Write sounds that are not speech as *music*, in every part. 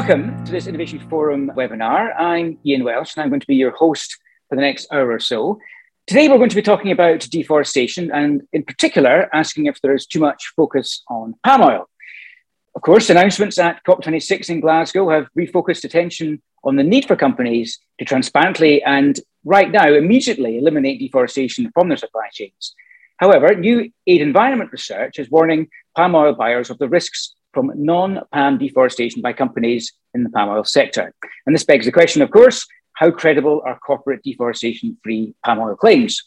Welcome to this Innovation Forum webinar. I'm Ian Welsh and I'm going to be your host for the next hour or so. Today we're going to be talking about deforestation and in particular asking if there is too much focus on palm oil. Of course, announcements at COP26 in Glasgow have refocused attention on the need for companies to transparently and right now immediately eliminate deforestation from their supply chains. However, new aid environment research is warning palm oil buyers of the risks from non palm deforestation by companies in the palm oil sector. And this begs the question, of course how credible are corporate deforestation free palm oil claims?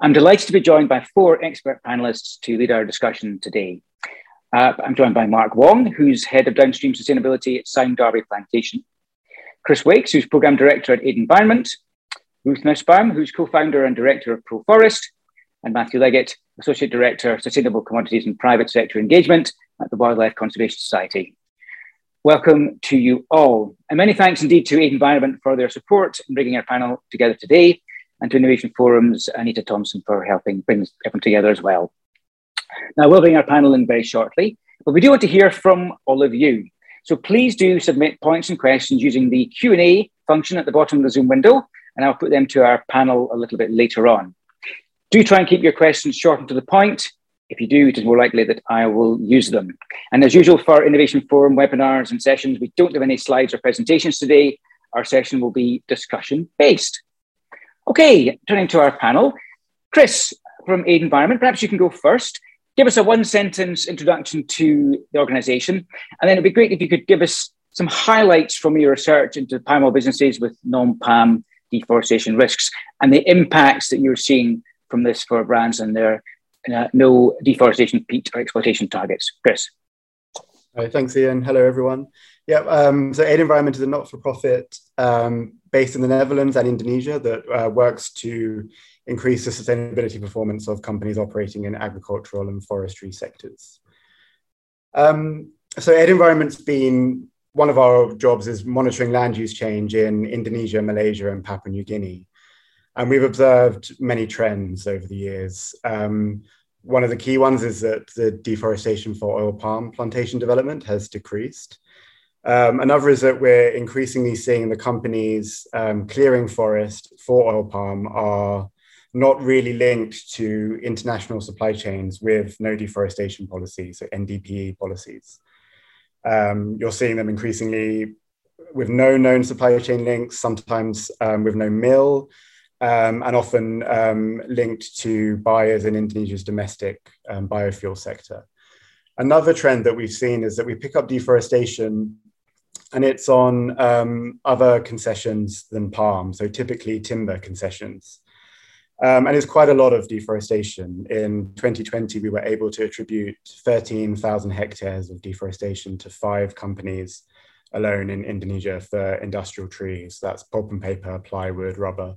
I'm delighted to be joined by four expert panelists to lead our discussion today. Uh, I'm joined by Mark Wong, who's head of downstream sustainability at Sime Darby Plantation, Chris Wiggs, who's program director at Aid Environment, Ruth Nussbaum, who's co founder and director of ProForest, and Matthew Leggett, associate director, of sustainable commodities and private sector engagement at the Wildlife Conservation Society. Welcome to you all. And many thanks indeed to Aid Environment for their support in bringing our panel together today, and to Innovation Forum's Anita Thompson for helping bring everyone together as well. Now, we'll bring our panel in very shortly, but we do want to hear from all of you. So please do submit points and questions using the Q&A function at the bottom of the Zoom window, and I'll put them to our panel a little bit later on. Do try and keep your questions short and to the point, if you do, it is more likely that I will use them. And as usual for Innovation Forum webinars and sessions, we don't have any slides or presentations today. Our session will be discussion based. Okay, turning to our panel. Chris from Aid Environment, perhaps you can go first. Give us a one sentence introduction to the organization. And then it'd be great if you could give us some highlights from your research into palm oil businesses with non palm deforestation risks and the impacts that you're seeing from this for brands and their uh, no deforestation peat or exploitation targets. Chris. Right, thanks, Ian. Hello, everyone. Yeah, um, so Aid Environment is a not-for-profit um, based in the Netherlands and Indonesia that uh, works to increase the sustainability performance of companies operating in agricultural and forestry sectors. Um, so Aid Environment's been one of our jobs is monitoring land use change in Indonesia, Malaysia, and Papua New Guinea. And we've observed many trends over the years. Um, one of the key ones is that the deforestation for oil palm plantation development has decreased. Um, another is that we're increasingly seeing the companies um, clearing forest for oil palm are not really linked to international supply chains with no deforestation policies, so NDPE policies. Um, you're seeing them increasingly with no known supply chain links, sometimes um, with no mill, um, and often um, linked to buyers in Indonesia's domestic um, biofuel sector. Another trend that we've seen is that we pick up deforestation and it's on um, other concessions than palm, so typically timber concessions. Um, and it's quite a lot of deforestation. In 2020, we were able to attribute 13,000 hectares of deforestation to five companies alone in Indonesia for industrial trees. That's pulp and paper, plywood, rubber.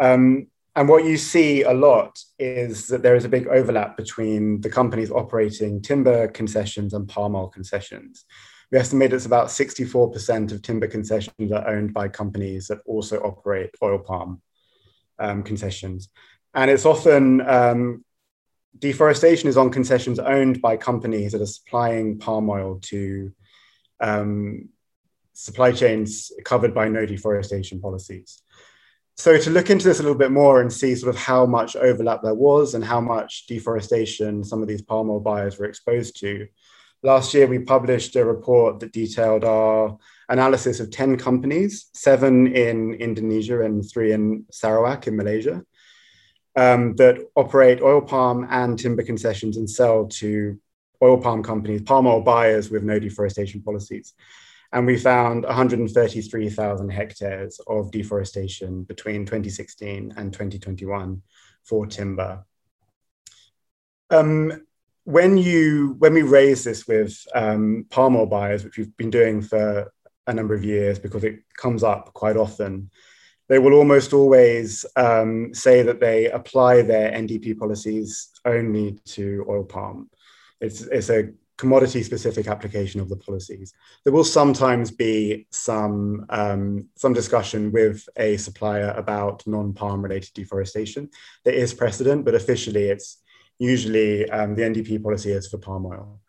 Um, and what you see a lot is that there is a big overlap between the companies operating timber concessions and palm oil concessions. We estimate it's about 64% of timber concessions are owned by companies that also operate oil palm um, concessions. And it's often um, deforestation is on concessions owned by companies that are supplying palm oil to um, supply chains covered by no deforestation policies so to look into this a little bit more and see sort of how much overlap there was and how much deforestation some of these palm oil buyers were exposed to last year we published a report that detailed our analysis of 10 companies seven in indonesia and three in sarawak in malaysia um, that operate oil palm and timber concessions and sell to oil palm companies palm oil buyers with no deforestation policies and we found 133,000 hectares of deforestation between 2016 and 2021 for timber. Um, when you when we raise this with um, palm oil buyers, which we've been doing for a number of years because it comes up quite often, they will almost always um, say that they apply their NDP policies only to oil palm. It's, it's a commodity specific application of the policies. There will sometimes be some, um, some discussion with a supplier about non-palm related deforestation. There is precedent, but officially it's usually um, the NDP policy is for palm oil.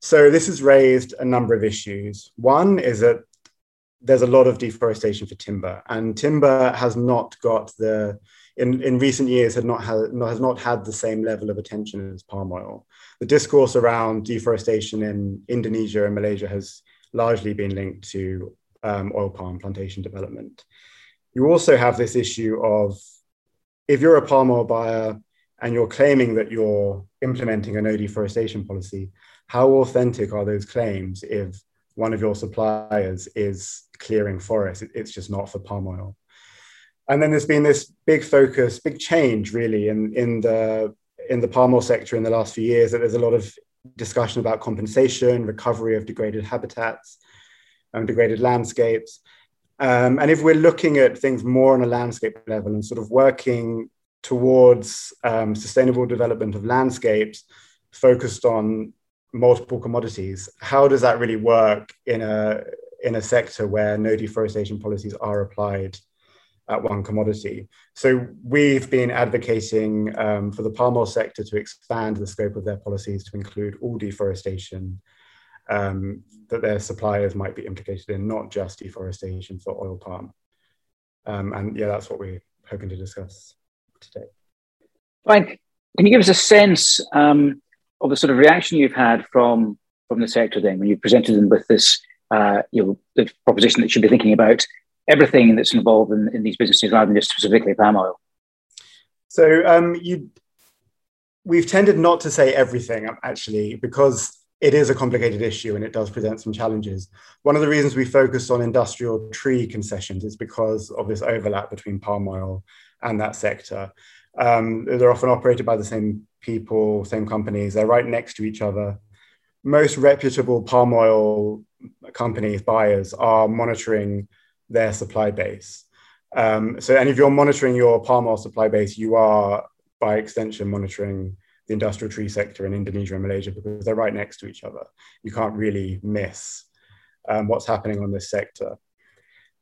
So this has raised a number of issues. One is that there's a lot of deforestation for timber, and timber has not got the in, in recent years had not had, has not had the same level of attention as palm oil. The discourse around deforestation in Indonesia and Malaysia has largely been linked to um, oil palm plantation development. You also have this issue of if you're a palm oil buyer and you're claiming that you're implementing a no deforestation policy, how authentic are those claims if one of your suppliers is clearing forests? It's just not for palm oil. And then there's been this big focus, big change really in, in the in the palm oil sector in the last few years that there's a lot of discussion about compensation, recovery of degraded habitats, and degraded landscapes. Um, and if we're looking at things more on a landscape level and sort of working towards um, sustainable development of landscapes focused on multiple commodities, how does that really work in a in a sector where no deforestation policies are applied at one commodity? So we've been advocating um, for the palm oil sector to expand the scope of their policies to include all deforestation um, that their suppliers might be implicated in, not just deforestation for oil palm. Um, and yeah, that's what we're hoping to discuss today. Frank, can you give us a sense um, of the sort of reaction you've had from from the sector then when you presented them with this uh, you know the proposition that should be thinking about everything that's involved in, in these businesses rather than just specifically palm oil? So um, you, we've tended not to say everything actually because it is a complicated issue and it does present some challenges. One of the reasons we focused on industrial tree concessions is because of this overlap between palm oil and that sector. Um, they're often operated by the same people, same companies. They're right next to each other. Most reputable palm oil companies, buyers, are monitoring their supply base. Um, so, and if you're monitoring your palm oil supply base, you are by extension monitoring the industrial tree sector in Indonesia and Malaysia because they're right next to each other. You can't really miss um, what's happening on this sector.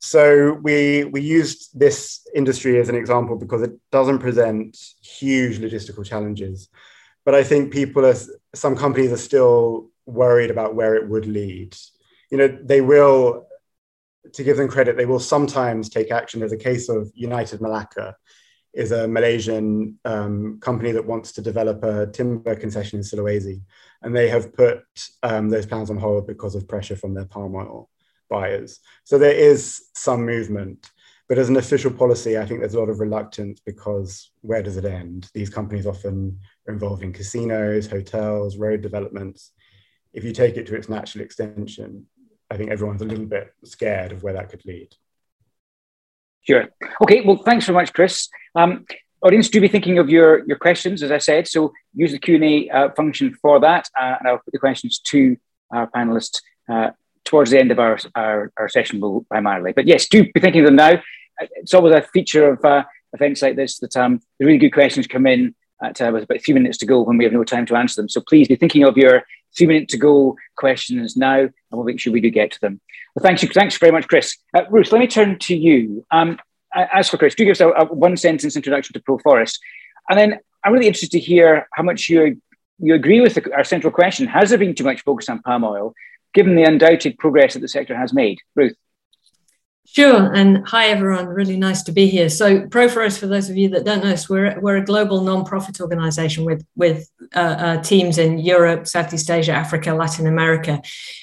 So we we used this industry as an example because it doesn't present huge logistical challenges, but I think people are some companies are still worried about where it would lead. You know, they will, to give them credit, they will sometimes take action. There's a case of United Malacca, is a Malaysian um, company that wants to develop a timber concession in Sulawesi, and they have put um, those plans on hold because of pressure from their palm oil buyers. So there is some movement, but as an official policy, I think there's a lot of reluctance because where does it end? These companies often are involved in casinos, hotels, road developments. If you take it to its natural extension, I think everyone's a little bit scared of where that could lead. Sure. Okay. Well, thanks very much, Chris. Um, audience, do be thinking of your, your questions, as I said. So use the Q&A uh, function for that. Uh, and I'll put the questions to our panelists uh, towards the end of our, our, our, session primarily. But yes, do be thinking of them now. It's always a feature of uh, events like this that um, the really good questions come in at, uh, with about three minutes to go when we have no time to answer them. So please be thinking of your three minute to go questions now, and we'll make sure we do get to them. Well, you thanks very much, Chris. Uh, Ruth, let me turn to you. Um, as for Chris, do give us a, a one sentence introduction to ProForest, and then I'm really interested to hear how much you you agree with the, our central question: Has there been too much focus on palm oil, given the undoubted progress that the sector has made? Ruth. Sure. And hi, everyone. Really nice to be here. So, ProForest, for those of you that don't know us, we're, we're a global non-profit organization with, with uh, uh, teams in Europe, Southeast Asia, Africa, Latin America.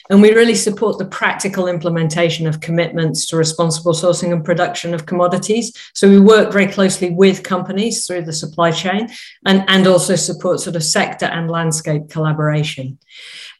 And we really support the practical implementation of commitments to responsible sourcing and production of commodities. So, we work very closely with companies through the supply chain and, and also support sort of sector and landscape collaboration.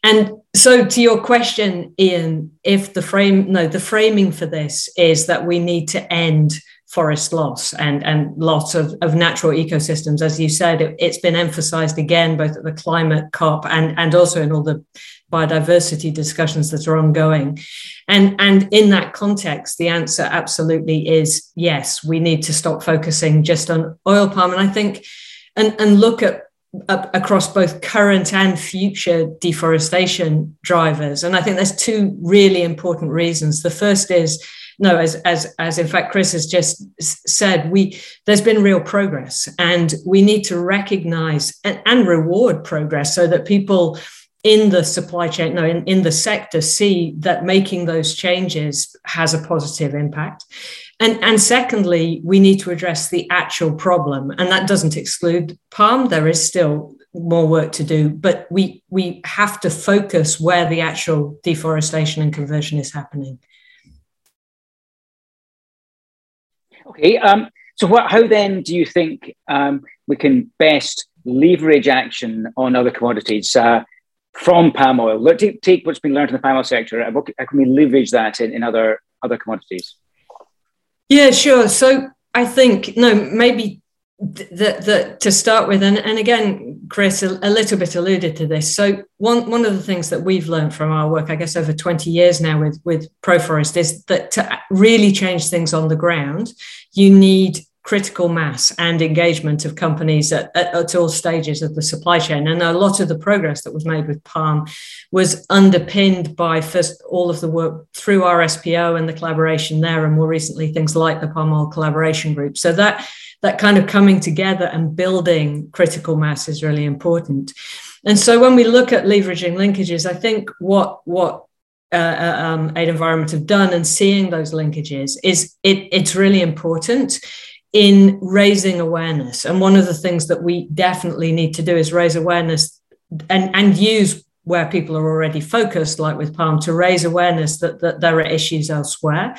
And so to your question, Ian, if the frame, no, the framing for this is that we need to end forest loss and, and loss of, of natural ecosystems. As you said, it, has been emphasized again, both at the climate COP and, and also in all the biodiversity discussions that are ongoing. And, and in that context, the answer absolutely is yes, we need to stop focusing just on oil palm. And I think, and, and look at across both current and future deforestation drivers. And I think there's two really important reasons. The first is no, as as as in fact Chris has just said, we there's been real progress, and we need to recognise and, and reward progress so that people in the supply chain, no, in, in the sector, see that making those changes has a positive impact. And, and secondly, we need to address the actual problem. And that doesn't exclude palm. There is still more work to do, but we, we have to focus where the actual deforestation and conversion is happening. Okay. Um, so, what, how then do you think um, we can best leverage action on other commodities? Uh, from palm oil. Let take, take what's been learned in the palm oil sector. How can we leverage that in, in other other commodities? Yeah, sure. So I think no, maybe that to start with, and, and again, Chris, a, a, little bit alluded to this. So one one of the things that we've learned from our work, I guess, over twenty years now with with Proforest, is that to really change things on the ground, you need critical mass and engagement of companies at, at, at, all stages of the supply chain. And a lot of the progress that was made with Palm was underpinned by first all of the work through RSPO and the collaboration there, and more recently things like the Palm Oil Collaboration Group. So that that kind of coming together and building critical mass is really important. And so when we look at leveraging linkages, I think what what uh, uh um, Aid Environment have done and seeing those linkages is it, it's really important in raising awareness. And one of the things that we definitely need to do is raise awareness and, and use where people are already focused, like with Palm, to raise awareness that, that there are issues elsewhere.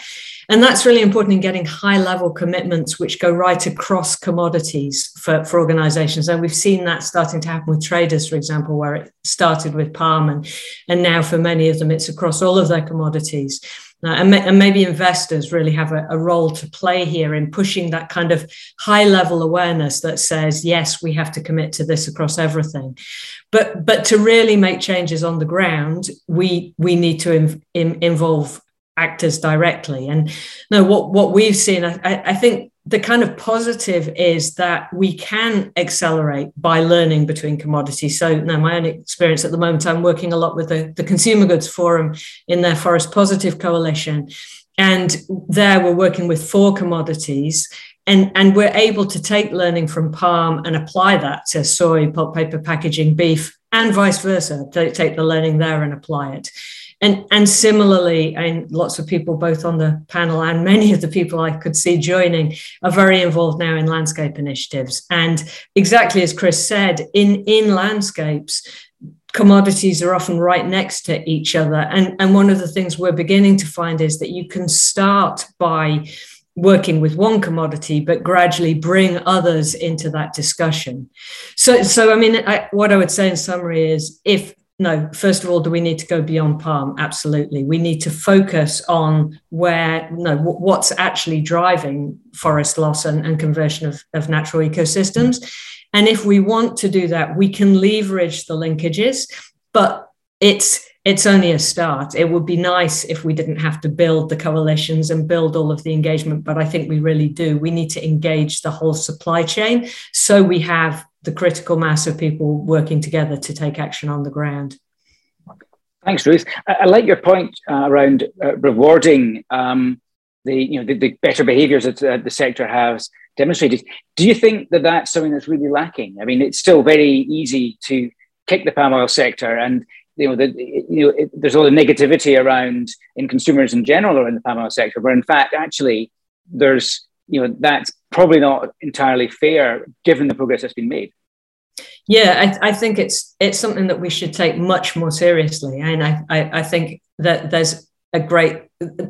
And that's really important in getting high level commitments which go right across commodities for, for organizations. And we've seen that starting to happen with traders, for example, where it started with Palm and, and now for many of them, it's across all of their commodities. Uh, and, and, maybe investors really have a, a, role to play here in pushing that kind of high level awareness that says yes we have to commit to this across everything. But but to really make changes on the ground we we need to in, involve actors directly. And no what what we've seen I, I think the kind of positive is that we can accelerate by learning between commodities. So now my own experience at the moment, I'm working a lot with the, the Consumer Goods Forum in their Forest Positive Coalition. And there we're working with four commodities. And, and we're able to take learning from palm and apply that to soy, pulp, paper, packaging, beef, and vice versa. Take the learning there and apply it. And, and similarly, and lots of people, both on the panel and many of the people I could see joining, are very involved now in landscape initiatives. And exactly as Chris said, in, in landscapes, commodities are often right next to each other. And, and one of the things we're beginning to find is that you can start by working with one commodity, but gradually bring others into that discussion. So, so I mean, I, what I would say in summary is if no, first of all, do we need to go beyond palm? Absolutely. We need to focus on where, no, what's actually driving forest loss and, and conversion of, of natural ecosystems. And if we want to do that, we can leverage the linkages, but it's it's only a start. It would be nice if we didn't have to build the coalitions and build all of the engagement, but I think we really do. We need to engage the whole supply chain so we have the critical mass of people working together to take action on the ground. Thanks, Ruth. I, I like your point uh, around uh, rewarding um, the you know the, the better behaviours that uh, the sector has demonstrated. Do you think that that's something that's really lacking? I mean, it's still very easy to kick the palm oil sector, and you know, the, you know, it, there's all the negativity around in consumers in general or in the palm oil sector, where in fact, actually, there's you know that's probably not entirely fair given the progress that's been made. Yeah, I, I, think it's it's something that we should take much more seriously, and I, I, I think that there's a great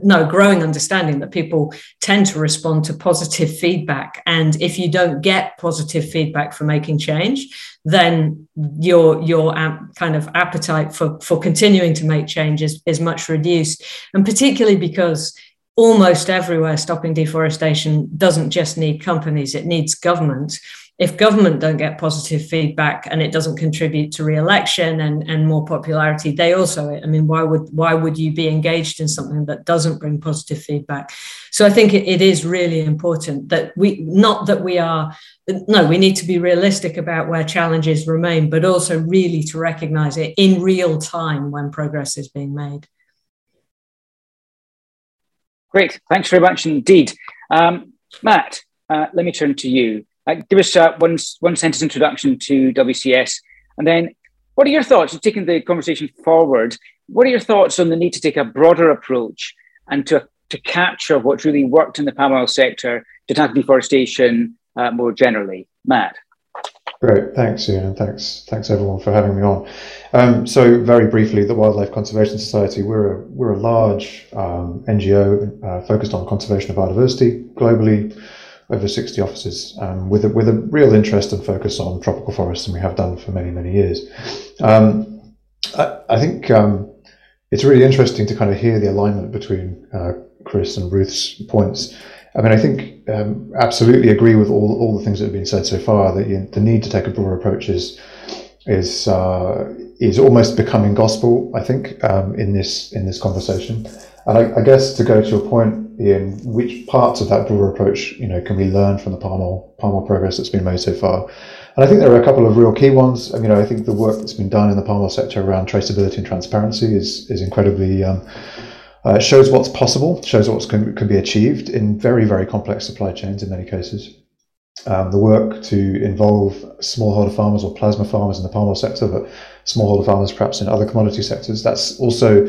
no growing understanding that people tend to respond to positive feedback. And if you don't get positive feedback for making change then your your um, kind of appetite for for continuing to make change is, is much reduced. And particularly because almost everywhere stopping deforestation doesn't just need companies it needs government. If government don't get positive feedback and it doesn't contribute to re-election and, and more popularity they also i mean why would why would you be engaged in something that doesn't bring positive feedback? So i think it, it is really important that we not that we are no we need to be realistic about where challenges remain but also really to recognize it in real time when progress is being made Great, thanks very much indeed. Um, Matt, uh, let me turn to you. Uh, give us uh, one, one sentence introduction to WCS, and then what are your thoughts? You're taking the conversation forward. What are your thoughts on the need to take a broader approach and to, to capture what's really worked in the palm oil sector to tackle deforestation uh, more generally? Matt. Great, thanks, Ian, and thanks, thanks everyone for having me on. Um, so, very briefly, the Wildlife Conservation Society we're a we're a large um, NGO uh, focused on conservation of biodiversity globally, over 60 offices, um, with a, with a real interest and focus on tropical forests, and we have done for many many years. Um, I, I, think um, it's really interesting to kind of hear the alignment between uh, Chris and Ruth's points. I mean, I think um, absolutely agree with all, all the things that have been said so far. That you, the need to take a broader approach is is uh, is almost becoming gospel. I think um, in this in this conversation, and I, I, guess to go to your point, Ian, which parts of that broader approach, you know, can we learn from the palm oil, palm oil progress that's been made so far? And I think there are a couple of real key ones. I mean, I think the work that's been done in the palm oil sector around traceability and transparency is is incredibly um, uh, it shows what's possible, shows what can, can be achieved in very, very complex supply chains in many cases. Um, the work to involve smallholder farmers or plasma farmers in the palm oil sector, but smallholder farmers perhaps in other commodity sectors, that's also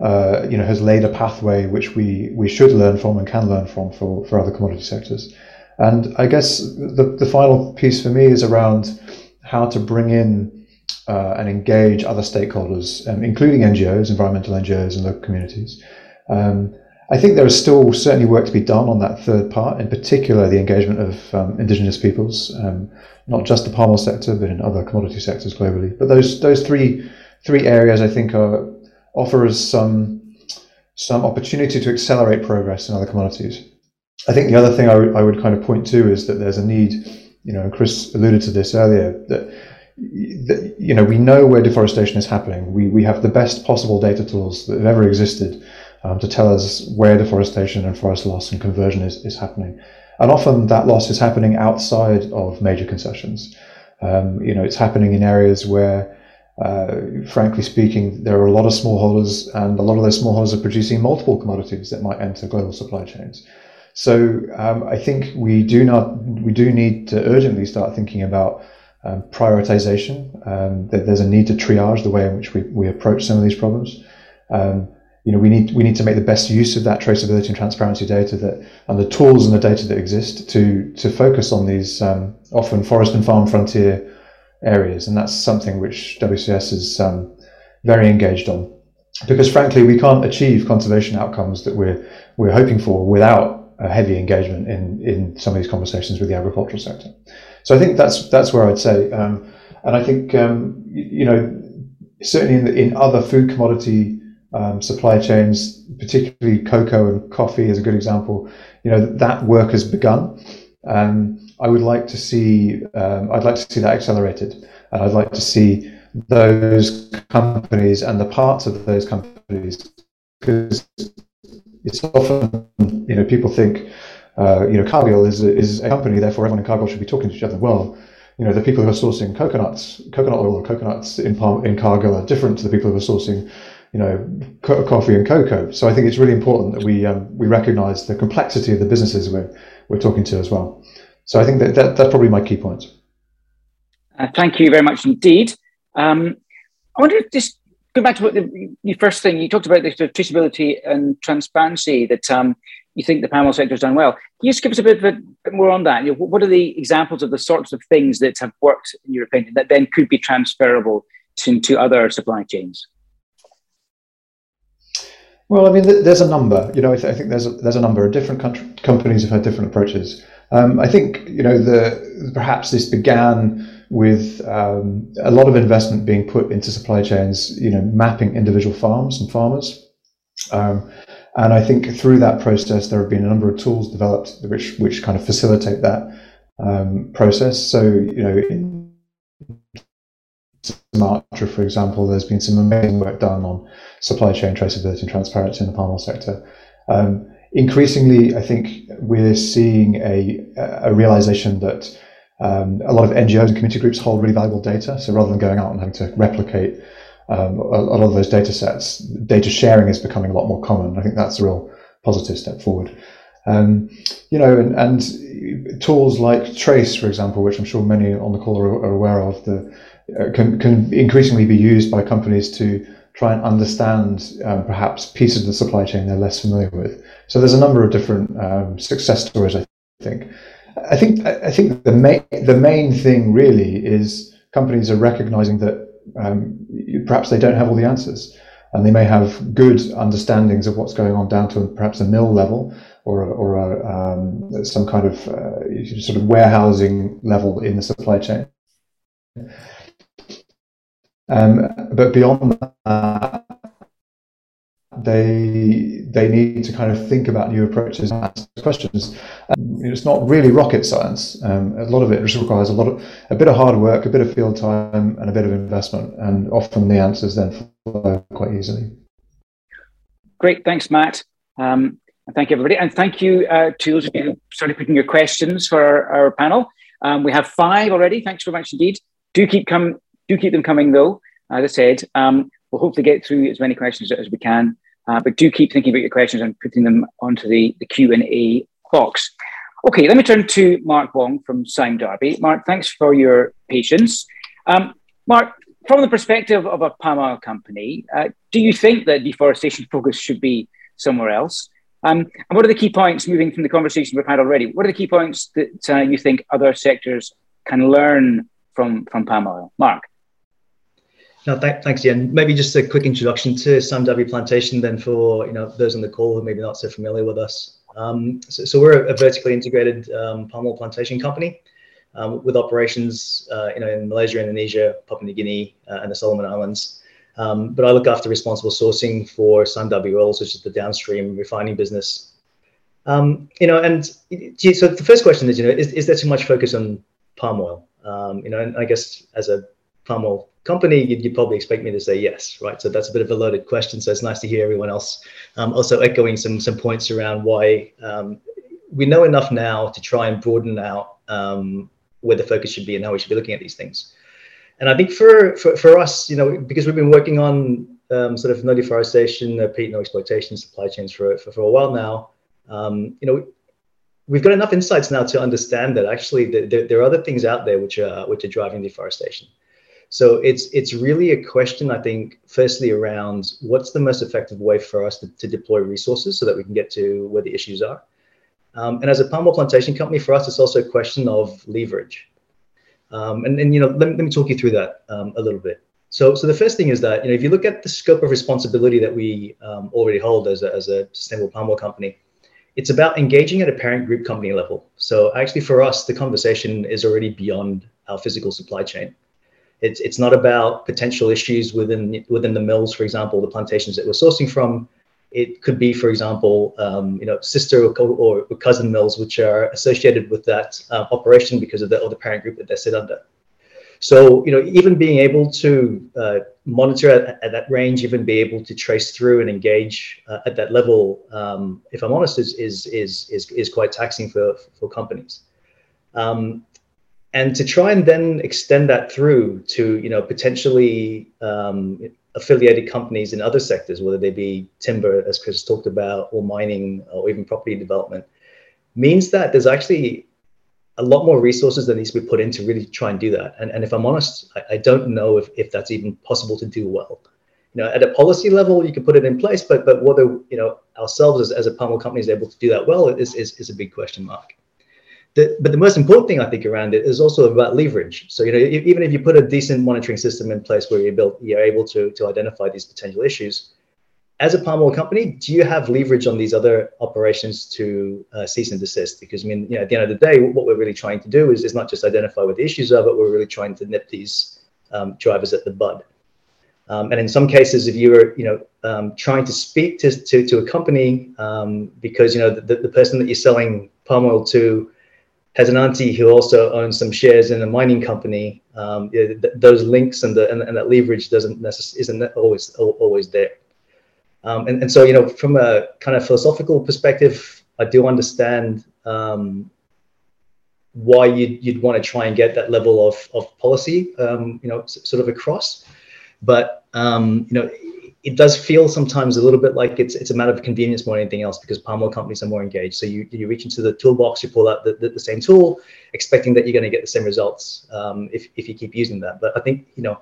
uh, you know has laid a pathway which we we should learn from and can learn from for, for other commodity sectors. And I guess the, the final piece for me is around how to bring in uh, and engage other stakeholders, um, including NGOs, environmental NGOs, and local communities. Um, I think there is still certainly work to be done on that third part, in particular the engagement of um, Indigenous peoples, um, not just the palm oil sector, but in other commodity sectors globally. But those those three three areas I think are, offer us some some opportunity to accelerate progress in other commodities. I think the other thing I, I would kind of point to is that there's a need, you know, Chris alluded to this earlier, that you know, we know where deforestation is happening. We, we have the best possible data tools that have ever existed um, to tell us where deforestation and forest loss and conversion is, is happening. And often that loss is happening outside of major concessions. Um, you know, it's happening in areas where, uh, frankly speaking, there are a lot of smallholders, and a lot of those smallholders are producing multiple commodities that might enter global supply chains. So um, I think we do not, we do need to urgently start thinking about um, prioritization. Um, there's a need to triage the way in which we, we approach some of these problems. Um, you know, we need we need to make the best use of that traceability and transparency data that and the tools and the data that exist to to focus on these um, often forest and farm frontier areas, and that's something which WCS is um, very engaged on. Because frankly, we can't achieve conservation outcomes that we're we're hoping for without a heavy engagement in in some of these conversations with the agricultural sector. So I think that's that's where I'd say, um, and I think um, you, you, know certainly in, the, in other food commodity um, supply chains, particularly cocoa and coffee is a good example. You know that work has begun. Um, I would like to see um, I'd like to see that accelerated, and I'd like to see those companies and the parts of those companies because it's often you know people think uh, you know, Cargill is a, is a company, therefore everyone in Cargill should be talking to each other. Well, you know, the people who are sourcing coconuts, coconut oil or coconuts in in Cargill are different to the people who are sourcing, you know, co- coffee and cocoa. So I think it's really important that we um, we recognise the complexity of the businesses we're we're talking to as well. So I think that, that that's probably my key point. Uh, thank you very much indeed. Um, I wonder if just go back to what the, the first thing you talked about the traceability and transparency that um, you think the oil sector has done well. Can you just give us a bit, a, bit more on that? You know, what are the examples of the sorts of things that have worked, in your opinion, that then could be transferable to, to other supply chains? Well, I mean, there's a number. You know, I, th- I think there's a, there's a number of different country- companies have had different approaches. Um, I think you know the perhaps this began with um, a lot of investment being put into supply chains. You know, mapping individual farms and farmers. Um, and I think through that process, there have been a number of tools developed which which kind of facilitate that um, process. So you know, in Sumatra, for example, there's been some amazing work done on supply chain traceability and transparency in the palm oil sector. Um, increasingly, I think we're seeing a, a realization that um, a lot of NGOs and community groups hold really valuable data. So rather than going out and having to replicate um, a, a, lot of those data sets, data sharing is becoming a lot more common. I think that's a real positive step forward. Um, you know, and, and, tools like Trase, for example, which I'm sure many on the call are, are aware of, the uh, can, can increasingly be used by companies to try and understand um, perhaps pieces of the supply chain they're less familiar with. So there's a number of different um, success stories, I think. I think I think the main the main thing really is companies are recognizing that um, perhaps they don't have all the answers, and they may have good understandings of what's going on down to perhaps a mill level or or a, um, some kind of uh, sort of warehousing level in the supply chain. Um, but beyond that, they they need to kind of think about new approaches and ask questions. Um, it's not really rocket science. Um, a lot of it just requires a lot of a bit of hard work, a bit of field time, and a bit of investment. And often the answers then flow quite easily. Great, thanks, Matt. Um, and thank you, everybody, and thank you uh, to those of you who started putting your questions for our, our panel. Um, we have five already. Thanks very much indeed. Do keep come. Do keep them coming though. As I said, um, we'll hopefully get through as many questions as we can uh, but do keep thinking about your questions and putting them onto the, the Q&A box. Okay, let me turn to Mark Wong from Sime Darby. Mark, thanks for your patience. Um, Mark, from the perspective of a palm oil company, uh, do you think that deforestation focus should be somewhere else? Um, and what are the key points, moving from the conversation we've had already, what are the key points that uh, you think other sectors can learn from, from palm oil? Mark? No, th- thanks, Ian. Maybe just a quick introduction to Sime Darby Plantation, then for you know those on the call who maybe not so familiar with us. Um, so, so, we're a, vertically integrated um, palm oil plantation company um, with operations uh, you know in Malaysia, Indonesia, Papua New Guinea, uh, and the Solomon Islands. Um, but I look after responsible sourcing for Sime Darby Oils, which is the downstream refining business. Um, you know, and so the first question is, you know, is, is there too much focus on palm oil? Um, you know, and I guess as a palm oil company, you'd, you'd, probably expect me to say yes, right? So that's a bit of a loaded question. So it's nice to hear everyone else um, also echoing some some points around why um, we know enough now to try and broaden out um, where the focus should be and how we should be looking at these things. And I think for for, for us, you know, because we've been working on um, sort of no deforestation, uh, peat no exploitation supply chains for, for, for a while now, um, you know, we've got enough insights now to understand that actually the, the, there are other things out there which are which are driving deforestation. So it's it's really a question, I think, firstly around what's the most effective way for us to, to deploy resources so that we can get to where the issues are. Um, and as a palm oil plantation company, for us, it's also a question of leverage. Um, and, and you know, let, let me talk you through that um, a little bit. So, so the first thing is that you know, if you look at the scope of responsibility that we um, already hold as a, as a sustainable palm oil company, it's about engaging at a parent group company level. So actually, for us, the conversation is already beyond our physical supply chain. It's, it's not about potential issues within within the mills, for example, the plantations that we're sourcing from. It could be, for example, um, you know, sister or, or, cousin mills which are associated with that uh, operation because of the, of the parent group that they sit under. So, you know, even being able to uh, monitor at, at, that range, even be able to trace through and engage uh, at that level, um, if I'm honest, is, is, is, is, is quite taxing for, for companies. Um, and to try and then extend that through to you know potentially um, affiliated companies in other sectors, whether they be timber, as Chris talked about, or mining, or even property development, means that there's actually a lot more resources that needs to be put in to really try and do that. And, and if I'm honest, I, I don't know if, if that's even possible to do well. You know, at a policy level, you can put it in place, but but whether you know ourselves as, as a oil company is able to do that well is, is, is a big question mark. The, but the most important thing I think around it is also about leverage. So you know, if, even if you put a decent monitoring system in place where you're built, you're able to to identify these potential issues. As a palm oil company, do you have leverage on these other operations to uh, cease and desist? Because I mean, you know, at the end of the day, what we're really trying to do is, is not just identify what the issues are, but we're really trying to nip these um, drivers at the bud. Um, and in some cases, if you are, you know, um, trying to speak to, to, to a company um, because, you know, the, the person that you're selling palm oil to has an auntie who also owns some shares in a mining company. Um, th- those links and, the, and, and that leverage doesn't necessarily isn't always always there. Um, and, and so you know from a kind of philosophical perspective, I do understand um, why you'd, you'd want to try and get that level of, of policy, um, you know, s- sort of across. But um, you know, it does feel sometimes a little bit like it's it's a matter of convenience more than anything else because palm oil companies are more engaged. So you you reach into the toolbox, you pull out the, the, the same tool, expecting that you're going to get the same results um, if if you keep using that. But I think you know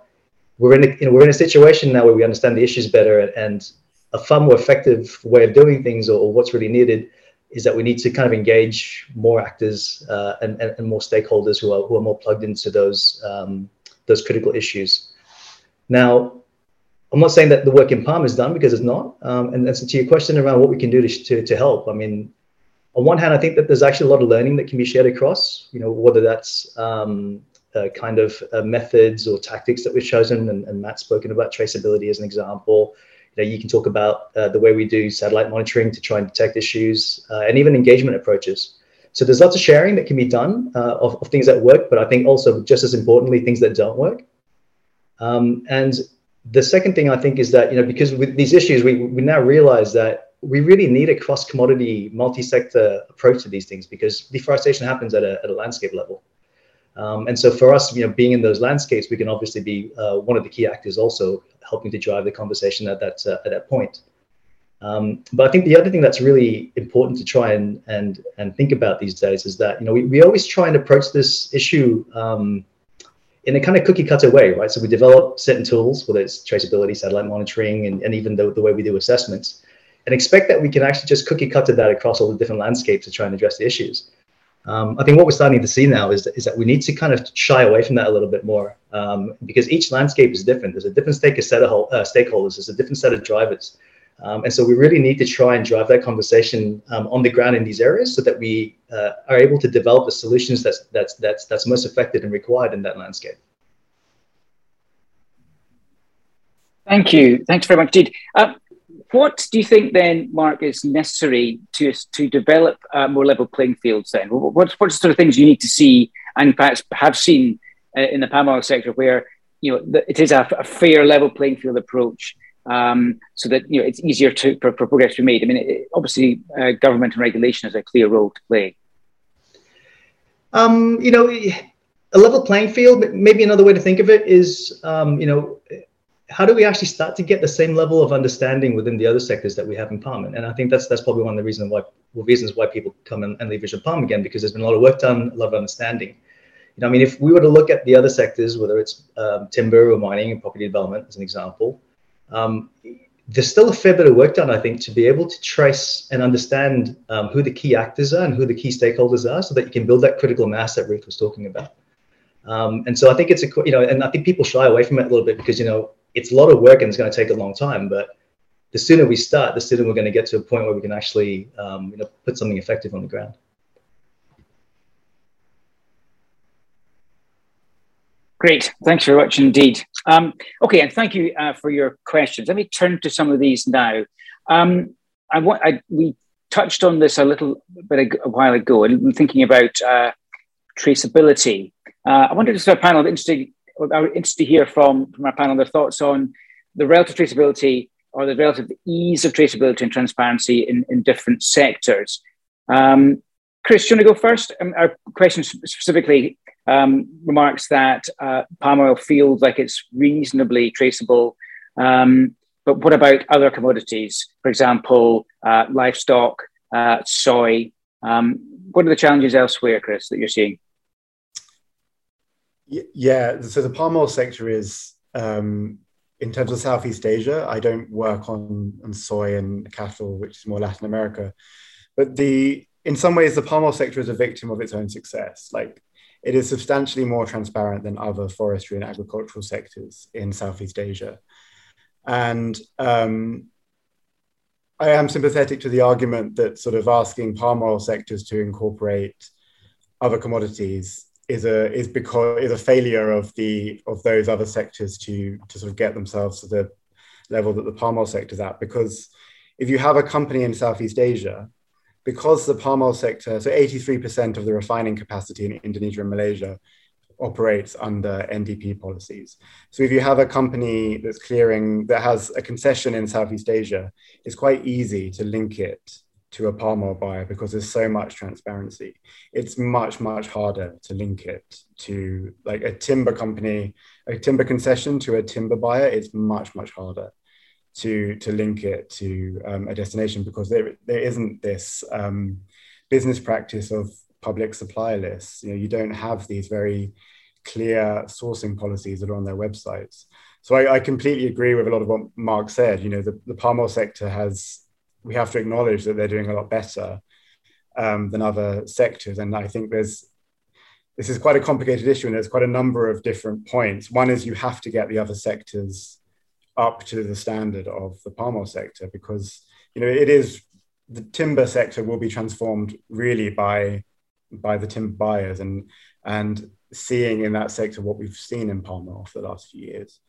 we're in a, you know we're in a situation now where we understand the issues better and a far more effective way of doing things or, or what's really needed is that we need to kind of engage more actors uh, and, and, and, more stakeholders who are who are more plugged into those um, those critical issues. Now, I'm not saying that the work in Palm is done because it's not. Um, and, so to your question around what we can do to, to, to help, I mean, on one hand, I think that there's actually a lot of learning that can be shared across, you know, whether that's um, uh, kind of uh, methods or tactics that we've chosen. And, and Matt's spoken about traceability as an example. You, know, you can talk about uh, the way we do satellite monitoring to try and detect issues uh, and even engagement approaches. So there's lots of sharing that can be done uh, of, of, things that work, but I think also just as importantly, things that don't work. Um, and the second thing I think is that, you know, because with these issues, we, we now realize that we really need a cross commodity, multi sector approach to these things because deforestation happens at a, at a landscape level. Um, and so for us, you know, being in those landscapes, we can obviously be uh, one of the key actors also helping to drive the conversation at that, uh, at that point. Um, but I think the other thing that's really important to try and, and, and think about these days is that, you know, we, we always try and approach this issue um, in a kind of cookie cutter way, right? So we develop certain tools, whether it's traceability, satellite monitoring, and, and even the, the way we do assessments, and expect that we can actually just cookie cutter that across all the different landscapes to try and address the issues. Um, I think what we're starting to see now is, is that we need to kind of shy away from that a little bit more um, because each landscape is different. There's a different stake set of uh, stakeholders, there's a different set of drivers. Um, and so we really need to try and drive that conversation um, on the ground in these areas so that we uh, are able to develop the solutions that's, that's, that's, that's most effective and required in that landscape. Thank you. Thanks very much indeed. Uh, what do you think then, Mark, is necessary to, to develop uh, more level playing fields then? What, what sort of things you need to see and perhaps have seen uh, in the palm oil sector where you know, it is a, a fair level playing field approach um, so that you know it's easier to for, for progress to be made. I mean, it, obviously, uh, government and regulation has a clear role to play. Um, you know, a level playing field. Maybe another way to think of it is, um, you know, how do we actually start to get the same level of understanding within the other sectors that we have in Palm? And I think that's that's probably one of the reasons why well, reasons why people come and, and leave Vision Palm again because there's been a lot of work done, a lot of understanding. You know, I mean, if we were to look at the other sectors, whether it's um, timber or mining and property development, as an example, um, there's still a fair bit of work done, I think, to be able to trace and understand um, who the key actors are and who the key stakeholders are so that you can build that critical mass that Ruth was talking about. Um, and so I think it's a, you know, and I think people shy away from it a little bit because, you know, it's a lot of work and it's going to take a long time. But the sooner we start, the sooner we're going to get to a point where we can actually, um, you know, put something effective on the ground. Great, thanks very much indeed. Um, okay, and thank you uh, for your questions. Let me turn to some of these now. Um, I want I, we touched on this a little bit a, while ago, and I'm thinking about uh, traceability. Uh, I wonder if our panel interested, I'm interested to hear from from our panel their thoughts on the relative traceability or the relative ease of traceability and transparency in, in different sectors. Um, Chris, do you want to go first? Um, our question specifically um, remarks that uh, palm oil feels like it's reasonably traceable. Um, but what about other commodities? For example, uh, livestock, uh, soy. Um, what are the challenges elsewhere, Chris, that you're seeing? Yeah, so the palm oil sector is, um, in terms of Southeast Asia, I don't work on, on soy and cattle, which is more Latin America. But the in some ways, the palm oil sector is a victim of its own success. Like it is substantially more transparent than other forestry and agricultural sectors in Southeast Asia. And um, I am sympathetic to the argument that sort of asking palm oil sectors to incorporate other commodities is a is because is a failure of the of those other sectors to to sort of get themselves to the level that the palm oil sector is at. Because if you have a company in Southeast Asia because the palm oil sector, so 83% of the refining capacity in Indonesia and Malaysia operates under NDP policies. So if you have a company that's clearing, that has a concession in Southeast Asia, it's quite easy to link it to a palm oil buyer because there's so much transparency. It's much, much harder to link it to like a timber company, a timber concession to a timber buyer. It's much, much harder. To to link it to um, a destination because there there isn't this um, business practice of public supply lists. You know, you don't have these very clear sourcing policies that are on their websites. So I, I completely agree with a lot of what Mark said. You know, the, the palm oil sector has we have to acknowledge that they're doing a lot better um, than other sectors, and I think there's this is quite a complicated issue, and there's quite a number of different points. One is you have to get the other sectors up to the standard of the palm oil sector because you know it is the timber sector will be transformed really by by the timber buyers and and seeing in that sector what we've seen in palm oil for the last few years.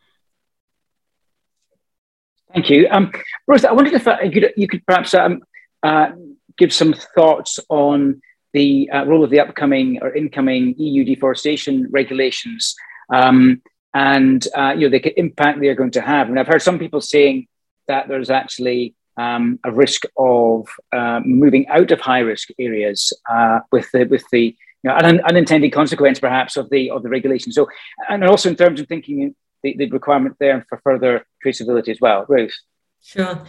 Thank you, um. I wondered if uh, you, could, you could perhaps um, uh, give some thoughts on the uh, role of the upcoming or incoming EU deforestation regulations. Um, and uh, you know the impact they're going to have. And I've heard some people saying that there's actually um, a risk of uh, moving out of high risk areas uh, with the with the you know, an unintended consequence perhaps of the of the regulation. So, and also in terms of thinking the, the requirement there for further traceability as well. Ruth. Sure.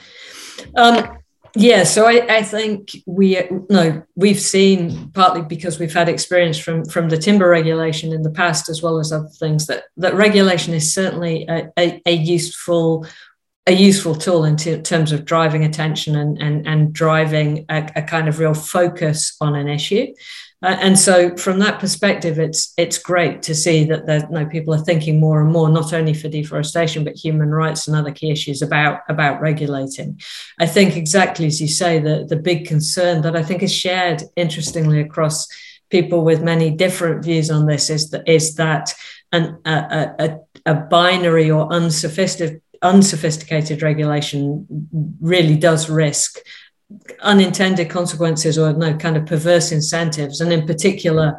Um, yeah, so I, I think we no we've seen partly because we've had experience from from the timber regulation in the past as well as other things that that regulation is certainly a, a, a useful a useful tool in t- terms of driving attention and and, and driving a, a kind of real focus on an issue. And so, from that perspective, it's it's great to see that there, you know, people are thinking more and more, not only for deforestation but human rights and other key issues about about regulating. I think exactly as you say, the the big concern that I think is shared, interestingly, across people with many different views on this is that is that an, a, a, a binary or unsophisticated unsophisticated regulation really does risk unintended consequences or no kind of perverse incentives, and in particular,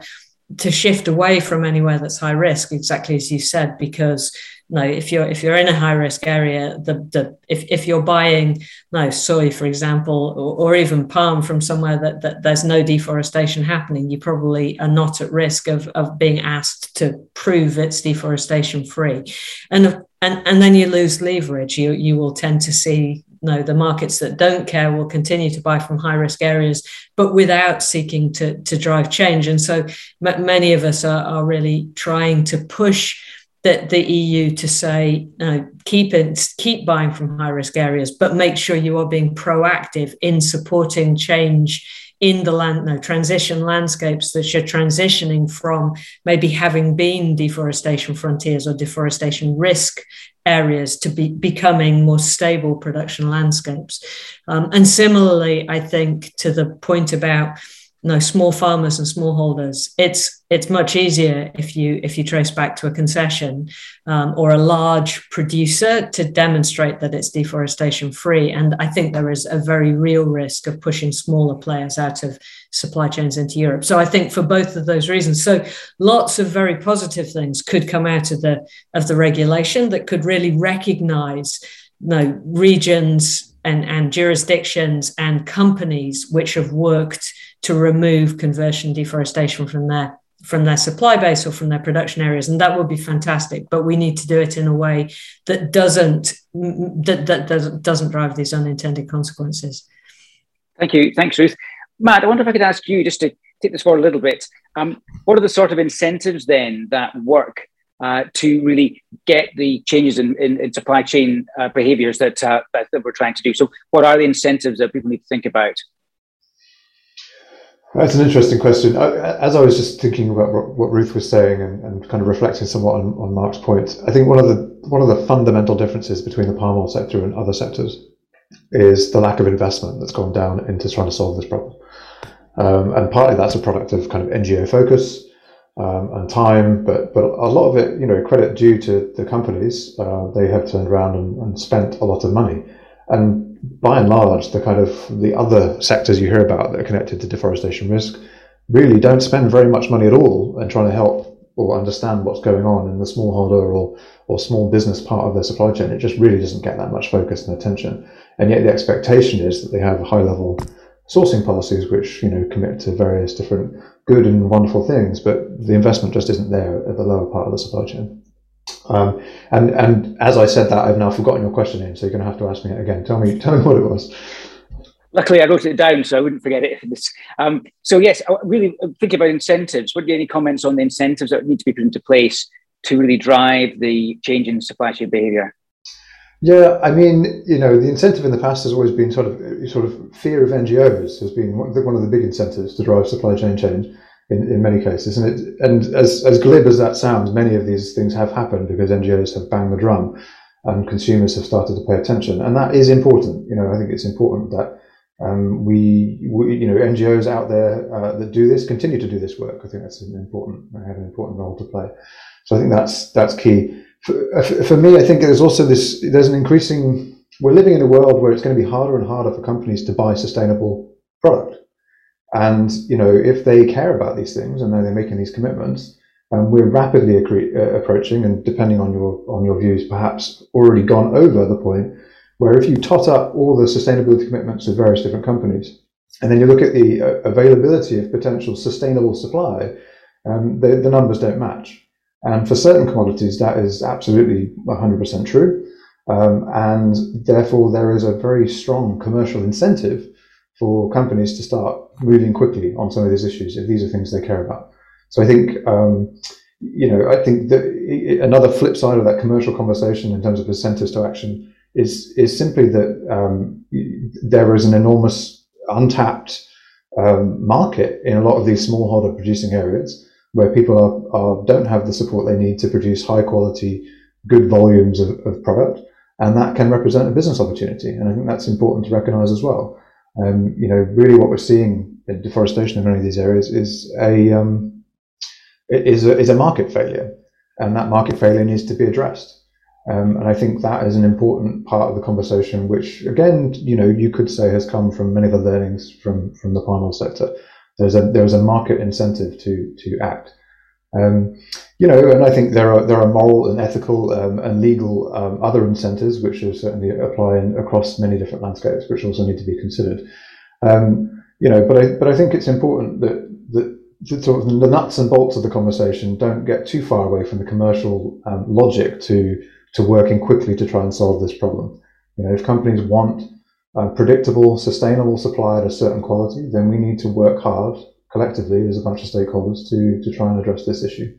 to shift away from anywhere that's high risk, exactly as you said, because no, if you're if you're in a high risk area, the the if, if you're buying no soy, for example, or, or even palm from somewhere that, that there's no deforestation happening, you probably are not at risk of, of being asked to prove it's deforestation free. And and, and then you lose leverage. You you will tend to see no, the markets that don't care will continue to buy from high risk areas, but without seeking to, to drive change. And so m- many of us are, are really trying to push the, the EU to say, keep it, keep buying from high risk areas, but make sure you are being proactive in supporting change in the land no transition landscapes that you're transitioning from maybe having been deforestation frontiers or deforestation risk areas to be becoming more stable production landscapes. Um, and similarly, I think to the point about know, small farmers and smallholders, it's it's much easier if you if you trace back to a concession um, or a large producer to demonstrate that it's deforestation free. And I think there is a very real risk of pushing smaller players out of supply chains into Europe. So I think for both of those reasons, so lots of very positive things could come out of the of the regulation that could really recognise you know, regions and, and jurisdictions and companies which have worked to remove conversion deforestation from their from their supply base or from their production areas and that would be fantastic but we need to do it in a way that doesn't that, that doesn't, doesn't drive these unintended consequences. Thank you. Thanks ruth. Matt i wonder if i could ask you just to take this forward a little bit. Um, what are the sort of incentives then that work uh, to really get the changes in, in, in supply chain uh, behaviors that, uh, that, that we're trying to do? So what are the incentives that people need to think about that's an interesting question. As I was just thinking about what Ruth was saying and, and kind of reflecting somewhat on, on, Mark's point, I think one of the one of the fundamental differences between the palm oil sector and other sectors is the lack of investment that's gone down into trying to solve this problem. Um, and partly that's a product of kind of NGO focus um, and time, but but a lot of it, you know, credit due to the companies. Uh, they have turned around and, and spent a lot of money, and by and large, the kind of the other sectors you hear about that are connected to deforestation risk really don't spend very much money at all in trying to help or understand what's going on in the smallholder or or small business part of their supply chain. It just really doesn't get that much focus and attention. And yet the expectation is that they have high level sourcing policies which you know commit to various different good and wonderful things, but the investment just isn't there at the lower part of the supply chain. Um, and and as I said that, I've now forgotten your question, Ian. So you're going to have to ask me it again. Tell me, *laughs* tell me what it was. Luckily, I wrote it down, so I wouldn't forget it. *laughs* Um, so yes, really think about incentives. What are any comments on the incentives that need to be put into place to really drive the change in supply chain behaviour? Yeah, I mean, you know, the incentive in the past has always been sort of sort of fear of NGOs has been one of the big incentives to drive supply chain change in, in many cases. And it, and as as glib as that sounds, many of these things have happened because NGOs have banged the drum and consumers have started to pay attention. And that is important. You know, I think it's important that um, we, we, you know, NGOs out there uh, that do this continue to do this work. I think that's an important, have an important role to play. So I think that's that's key. For, for me, I think there's also this. There's an increasing. We're living in a world where it's going to be harder and harder for companies to buy sustainable product. And you know, if they care about these things and they're making these commitments, and we're rapidly accre- uh, approaching, and depending on your on your views, perhaps already gone over the point where if you tot up all the sustainability commitments of various different companies, and then you look at the uh, availability of potential sustainable supply, um, the, the numbers don't match. And for certain commodities, that is absolutely 100% true. Um, and therefore, there is a very strong commercial incentive for companies to start moving quickly on some of these issues if these are things they care about. So I think, um, you know, I think that another flip side of that commercial conversation in terms of incentives to action is is simply that um, there is an enormous untapped um, market in a lot of these smallholder producing areas where people are, are, don't have the support they need to produce high quality, good volumes of, of, product, and that can represent a business opportunity. And I think that's important to recognise as well. Um, you know, really, what we're seeing in deforestation in many of these areas is a um, is a, is a market failure, and that market failure needs to be addressed. Um, and I think that is an important part of the conversation, which again, you know, you could say has come from many of the learnings from from the palm oil sector. There's a there's a market incentive to to act. Um, you know, and I think there are there are moral and ethical um, and legal um, other incentives which are certainly applying across many different landscapes, which also need to be considered. Um, you know, but I but I think it's important that that sort of the nuts and bolts of the conversation don't get too far away from the commercial um, logic to to working quickly to try and solve this problem. You know, if companies want predictable, sustainable supply at a certain quality, then we need to work hard collectively as a bunch of stakeholders to, to try and address this issue.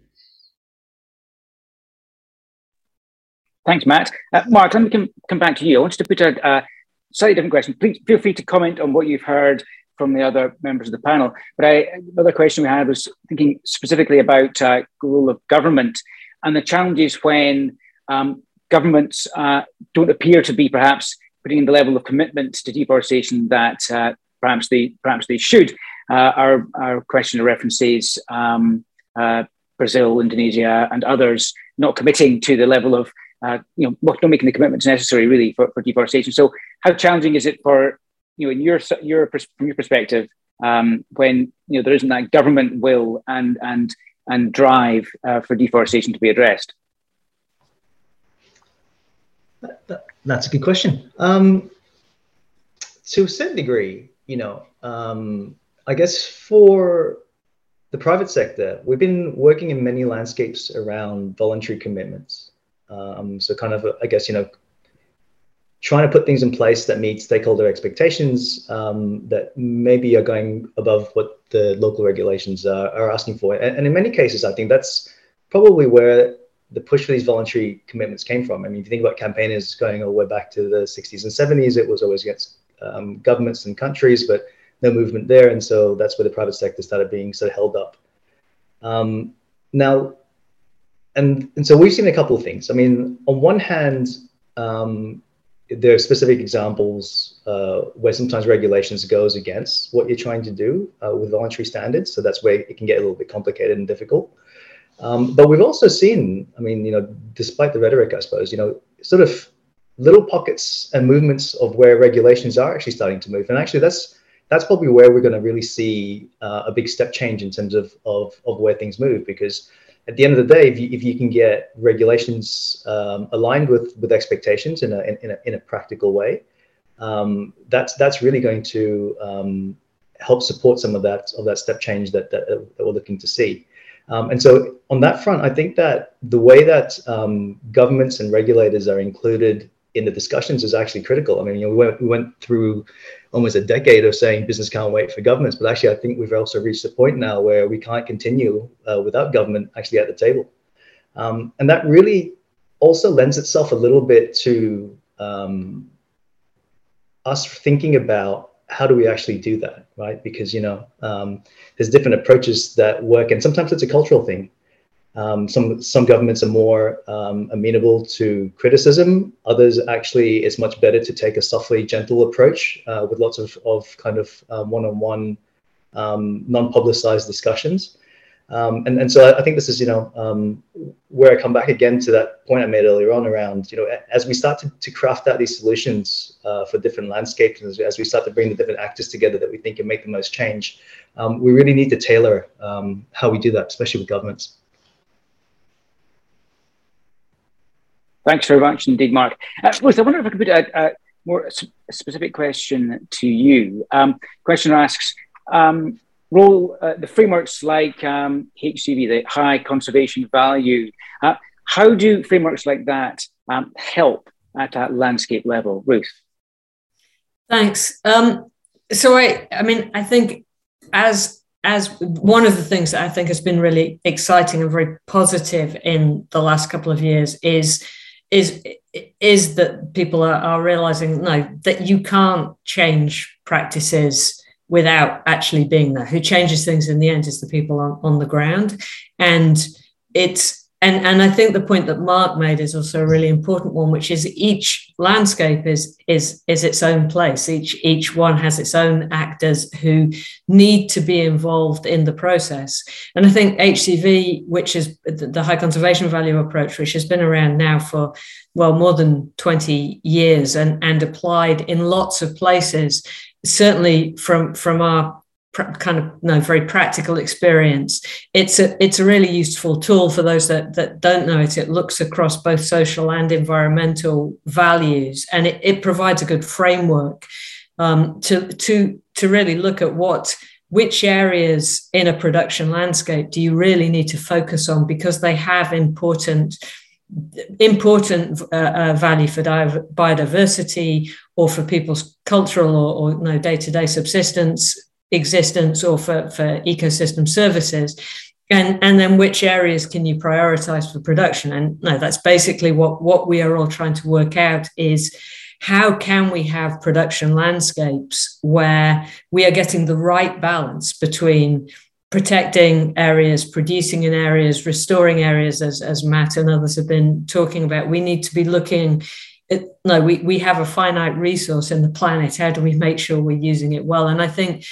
Thanks, Matt. Uh, Mark, let me come, come back to you. I wanted to put a, slightly different question. Please feel free to comment on what you've heard from the other members of the panel. But I, another question we had was thinking specifically about uh, the role of government and the challenges when um, governments uh, don't appear to be perhaps putting in the level of commitment to deforestation that uh, perhaps they perhaps they should. Uh, our our question references um, uh, Brazil, Indonesia, and others not committing to the level of uh, you know not making the commitments necessary really for, for deforestation. So how challenging is it for you know in your your from your perspective um, when you know there isn't that government will and and and drive uh, for deforestation to be addressed? That, that's a good question. Um, to a certain degree, you know, um, I guess for the private sector, we've been working in many landscapes around voluntary commitments. Um, so, kind of, I guess, you know, trying to put things in place that meet stakeholder expectations um, that maybe are going above what the local regulations are, are asking for. And, and, in many cases, I think that's probably where the push for these voluntary commitments came from. I mean, if you think about campaigners going all the way back to the 60s and 70s, it was always against um, governments and countries, but no movement there. And so that's where the private sector started being sort of held up. Um, now, and, and so we've seen a couple of things. I mean, on one hand, um, there are specific examples uh, where sometimes regulations goes against what you're trying to do uh, with voluntary standards. So that's where it can get a little bit complicated and difficult. Um, but we've also seen, I mean, you know, despite the rhetoric, I suppose, you know, sort of little pockets and movements of where regulations are actually starting to move. And actually, that's that's probably where we're going to really see uh, a big step change in terms of, of, of where things move. Because at the end of the day, if you, if you can get regulations um, aligned with, with expectations in a, in, a, in a practical way, um, that's, that's really going to um, help support some of that, of that step change that, that, that we're looking to see. Um, and so on that front, I think that the way that um, governments and regulators are included in the discussions is actually critical. I mean, you know, we went, we went through almost a decade of saying business can't wait for governments, but actually, I think we've also reached a point now where we can't continue uh, without government actually at the table. Um, and that really also lends itself a little bit to um, us thinking about how do we actually do that, right? Because you know, um, there's different approaches that work, and sometimes it's a cultural thing. Um, some some governments are more um, amenable to criticism. Others actually, it's much better to take a softly gentle approach uh, with lots of of kind of um, one-on-one, um, non-publicized discussions. Um, and, and so I think this is, you know, where I come back again to that point I made earlier on around, you know, as we start to, to craft out these solutions uh, for different landscapes, as, as, we start to bring the different actors together that we think can make the most change, we really need to tailor how we do that, especially with governments. Thanks very much indeed, Mark. Uh, Ruth, I wonder if I could put a, a more specific question to you. Um, questioner asks, um, role, uh, the frameworks like um, HCV, the high conservation value, uh, how do frameworks like that um, help at that landscape level? Ruth? Thanks. Um, so I, I mean, I think as as one of the things that I think has been really exciting and very positive in the last couple of years is is is that people are, are realizing no that you can't change practices without actually being there. Who changes things in the end is the people on, on the ground. And it's and, and I think the point that Mark made is also a really important one, which is each landscape is is is its own place. Each each one has its own actors who need to be involved in the process. And I think HCV, which is the high conservation value approach, which has been around now for well more than 20 years and, and applied in lots of places, certainly from from our kind of no very practical experience. It's a it's a really useful tool for those that that don't know it. It looks across both social and environmental values and it, it provides a good framework um, to to to really look at what which areas in a production landscape do you really need to focus on because they have important important uh, uh, value for biodiversity or for people's cultural or, or no day-to-day subsistence existence or for, for ecosystem services and and then which areas can you prioritize for production and no that's basically what what we are all trying to work out is how can we have production landscapes where we are getting the right balance between protecting areas, producing in areas, restoring areas, as, as Matt and others have been talking about. We need to be looking at, no, we, we have a finite resource in the planet. How do we make sure we're using it well? And I think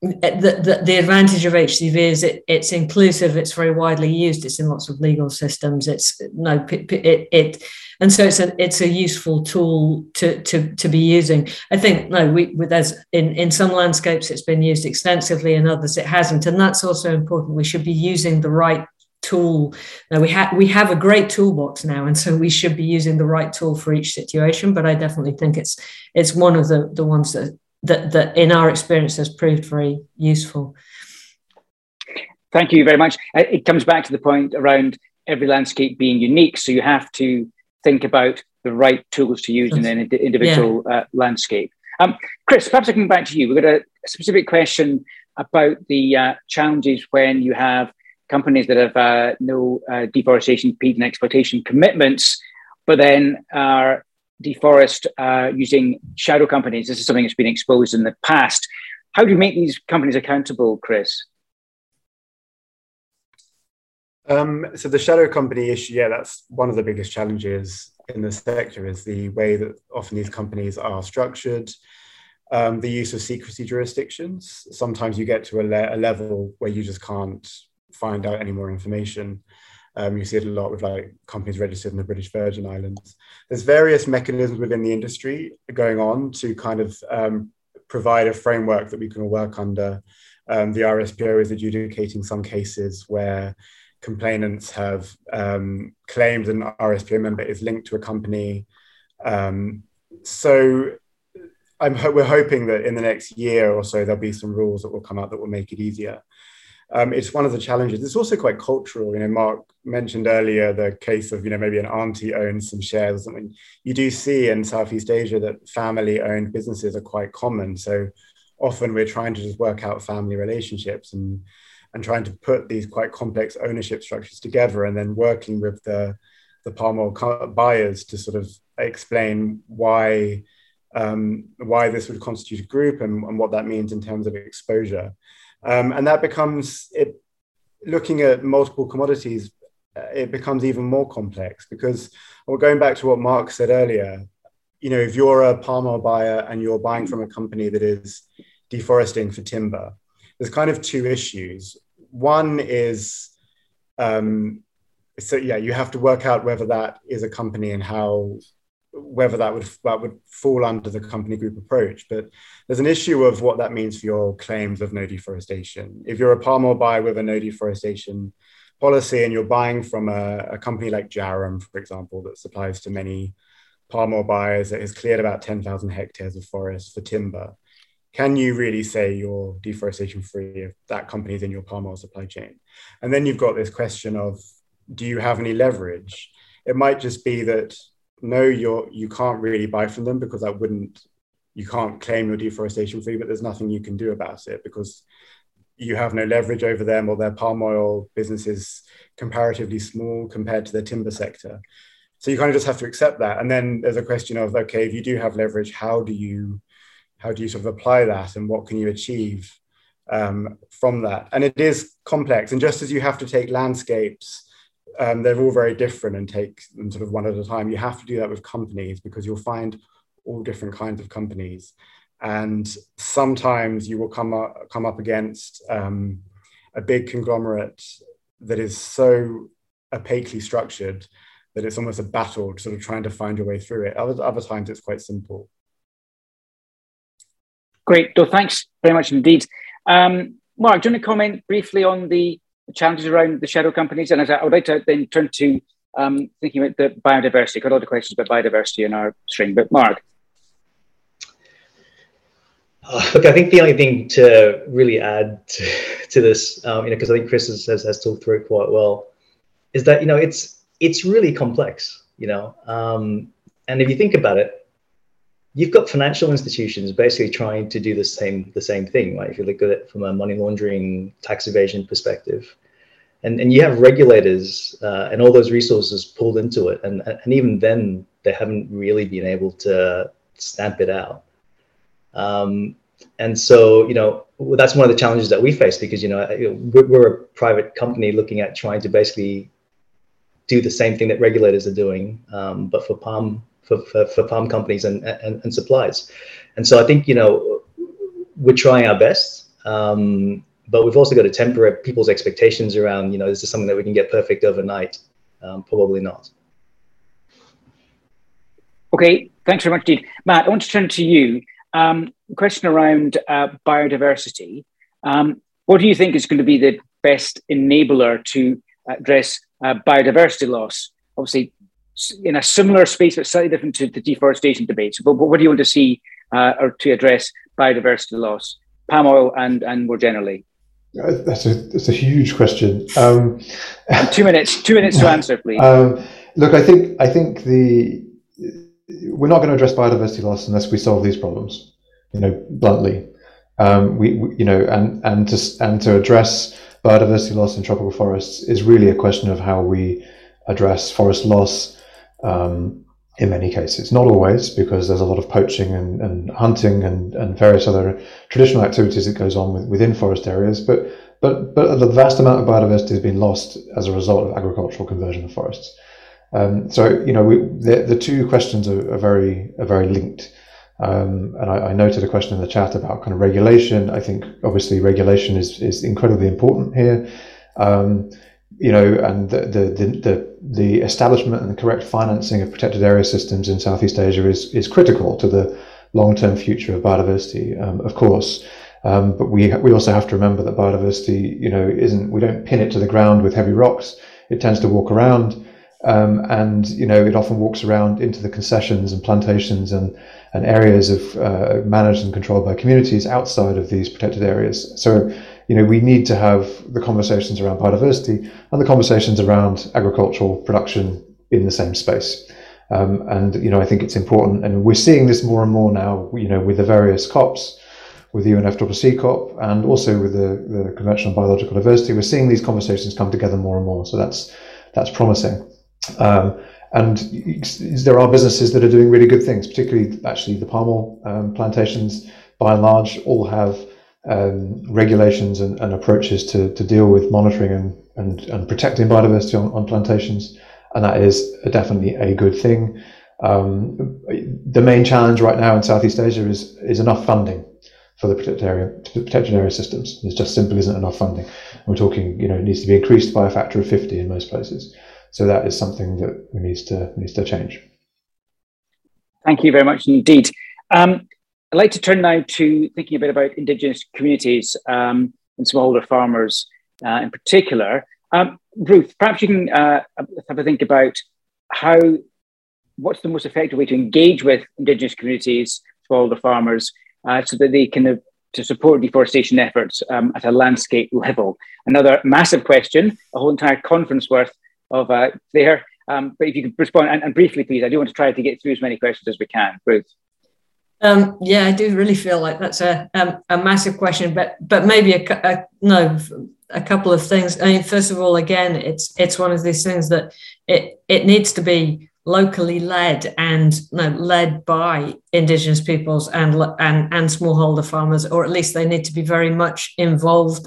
the, the, advantage of HCV is it, it's inclusive, it's very widely used, it's in lots of legal systems. It's no it, it and so it's a it's a useful tool to to, to be using. I think no, we there's in, in some landscapes it's been used extensively, in others it hasn't, and that's also important. We should be using the right tool. Now we have we have a great toolbox now, and so we should be using the right tool for each situation. But I definitely think it's it's one of the the ones that that, that in our experience has proved very useful. Thank you very much. Uh, it comes back to the point around every landscape being unique. So you have to think about the right tools to use in an individual yeah. uh, landscape. Um, Chris, perhaps I come back to you. We've got a specific question about the uh, challenges when you have companies that have uh, no uh, deforestation, peat, and exploitation commitments, but then are deforest uh, using shadow companies. This is something that's been exposed in the past. How do you make these companies accountable, Chris? Um, so the shadow company issue, yeah, that's one of the biggest challenges in the sector is the way that often these companies are structured, um, the use of secrecy jurisdictions. Sometimes you get to a, le- a, level where you just can't find out any more information. Um, you see it a lot with like companies registered in the British Virgin Islands. There's various mechanisms within the industry going on to kind of um, provide a framework that we can work under. Um, the RSPO is adjudicating some cases where complainants have um, claimed an RSPO member is linked to a company. Um, so I'm we're hoping that in the next year or so there'll be some rules that will come out that will make it easier. Um, it's one of the challenges. It's also quite cultural. You know, Mark mentioned earlier the case of you know maybe an auntie owns some shares or something. You do see in Southeast Asia that family-owned businesses are quite common. So often we're trying to just work out family relationships and and trying to put these quite complex ownership structures together, and then working with the the palm oil buyers to sort of explain why um, why this would constitute a group and, and, what that means in terms of exposure. Um, and that becomes it. Looking at multiple commodities, uh, it becomes even more complex because we're going back to what Mark said earlier. You know, if you're a palm oil buyer and you're buying from a company that is deforesting for timber, there's kind of two issues. One is um, so yeah, you have to work out whether that is a company and how whether that would that would fall under the company group approach. But there's an issue of what that means for your claims of no deforestation. If you're a palm oil buyer with a no deforestation policy and you're buying from a, a company like Djarum, for example, that supplies to many palm oil buyers that has cleared about 10,000 hectares of forest for timber, can you really say you're deforestation free if that company is in your palm oil supply chain? And then you've got this question of do you have any leverage? It might just be that no, you're you can't really buy from them because that wouldn't you can't claim your deforestation free, but there's nothing you can do about it because you have no leverage over them or their palm oil business is comparatively small compared to the timber sector. So you kind of just have to accept that. And then there's a question of okay, if you do have leverage, how do you how do you sort of apply that and what can you achieve um, from that? And it is complex. And just as you have to take landscapes um, they're all very different and take them sort of one at a time. You have to do that with companies because you'll find all different kinds of companies. And sometimes you will come up, come up against um, a big conglomerate that is so opaquely structured that it's almost a battle sort of trying to find your way through it. Other, other times it's quite simple. Great. So thanks very much indeed. Um, Mark, do you want to comment briefly on the challenges around the shadow companies. And I would like to then turn to um, thinking about the biodiversity. Got a lot of questions about biodiversity in our string, but Mark. Uh, look, I think the only thing to really add to, to this, um, you know, because I think Chris has, has, has, talked through it quite well, is that you know it's it's really complex, you know, um, and if you think about it, you've got financial institutions basically trying to do the same the same thing, right? If you look at it from a money laundering, tax evasion perspective, and and you have regulators uh, and all those resources pulled into it, and and even then they haven't really been able to stamp it out. Um, and so you know that's one of the challenges that we face because you know we're a private company looking at trying to basically do the same thing that regulators are doing, um, but for palm for, for, for palm companies and, and, and supplies. And so I think, you know, we're trying our best. Um, but we've also got to temper people's expectations around, you know, this is something that we can get perfect overnight? Um, probably not. Okay, thanks very much indeed. Matt, I want to turn to you. Um, question around uh, biodiversity. Um, what do you think is going to be the best enabler to address uh, biodiversity loss? Obviously, in a similar space, but slightly different to the deforestation debates. But, but what do you want to see uh, or to address biodiversity loss, palm oil, and and more generally? That's a that's a huge question. Um, *laughs* two minutes, two minutes to *laughs* answer, please. Um, look, I think I think the we're not going to address biodiversity loss unless we solve these problems. You know, bluntly, um, we, we, you know, and and to and to address biodiversity loss in tropical forests is really a question of how we address forest loss um, in many cases. Not always, because there's a lot of poaching and, and hunting and, and various other traditional activities that goes on with, within forest areas. But but but the vast amount of biodiversity has been lost as a result of agricultural conversion of forests. Um, so you know we, the, the two questions are, are very are very linked. Um, and I, I, noted a question in the chat about kind of regulation. I think obviously regulation is, is incredibly important here. Um, you know, and the, the, the, the, establishment and the correct financing of protected area systems in Southeast Asia is, is critical to the long-term future of biodiversity, um, of course. Um, but we, we also have to remember that biodiversity, you know, isn't, we don't pin it to the ground with heavy rocks. It tends to walk around. Um, and, you know, it often walks around into the concessions and plantations and, and areas of uh, managed and controlled by communities outside of these protected areas. So you know, we need to have the conversations around biodiversity and the conversations around agricultural production in the same space. Um, and you know, I think it's important, and we're seeing this more and more now. You know, with the various COPs, with the UNFCCC COP, and also with the, the Convention on Biological Diversity, we're seeing these conversations come together more and more. So that's that's promising. Um, and there are businesses that are doing really good things, particularly actually the palm oil um, plantations, by and large, all have um, regulations and, and, approaches to, to deal with monitoring and, and, and protecting biodiversity on, on, plantations. And that is definitely a good thing. Um, the main challenge right now in Southeast Asia is, is enough funding for the protected area, protected area systems. There just simply isn't enough funding. we're talking, you know, it needs to be increased by a factor of 50 in most places. So that is something that needs to needs to change. Thank you very much indeed. Um, I'd like to turn now to thinking a bit about Indigenous communities um, and smallholder farmers uh, in particular. Um, Ruth, perhaps you can uh, have a think about how what's the most effective way to engage with Indigenous communities, smallholder farmers, uh, so that they can uh, to support deforestation efforts um, at a landscape level. Another massive question, a whole entire conference worth of uh, there. Um, but if you could respond and, and, briefly, please, I do want to try to get through as many questions as we can. Ruth. Um, yeah, I do really feel like that's a um, a massive question, but but maybe a, a, no a couple of things. I mean, first of all, again, it's it's one of these things that it it needs to be locally led and no, led by indigenous peoples and and and smallholder farmers, or at least they need to be very much involved,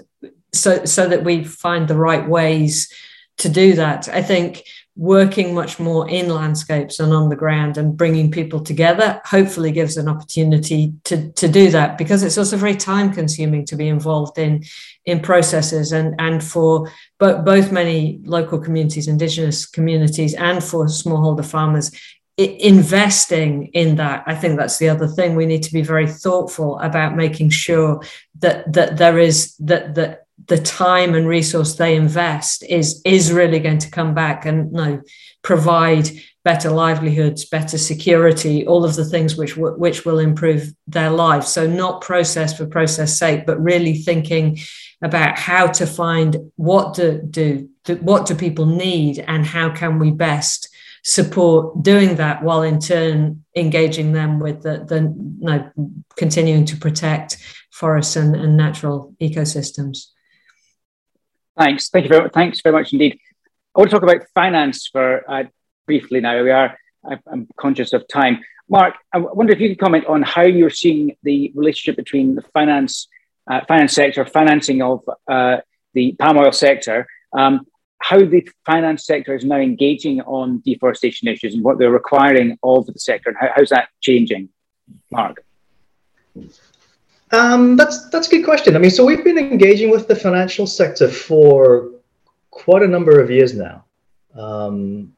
so so that we find the right ways to do that. I think working much more in landscapes and on the ground and bringing people together hopefully gives an opportunity to, to do that because it's also very time consuming to be involved in in processes and and for but both many local communities indigenous communities and for smallholder farmers investing in that. I think that's the other thing we need to be very thoughtful about making sure that that there is that that the time and resource they invest is is really going to come back and you know, provide better livelihoods, better security, all of the things which which will improve their lives. So not process for process sake, but really thinking about how to find what do, do, do what do people need and how can we best support doing that while in turn engaging them with the, the you know, continuing to protect forests and, and natural ecosystems. Thanks. Thank you very much. Thanks very much indeed. I want to talk about finance for uh, briefly now. We are, I'm conscious of time. Mark, I wonder if you could comment on how you're seeing the relationship between the finance, uh, finance sector, financing of uh, the palm oil sector, um, how the finance sector is now engaging on deforestation issues and what they're requiring of the sector, and how, how's that changing, Mark? Um, that's that's a good question. I mean, so we've been engaging with the financial sector for quite a number of years now. Um,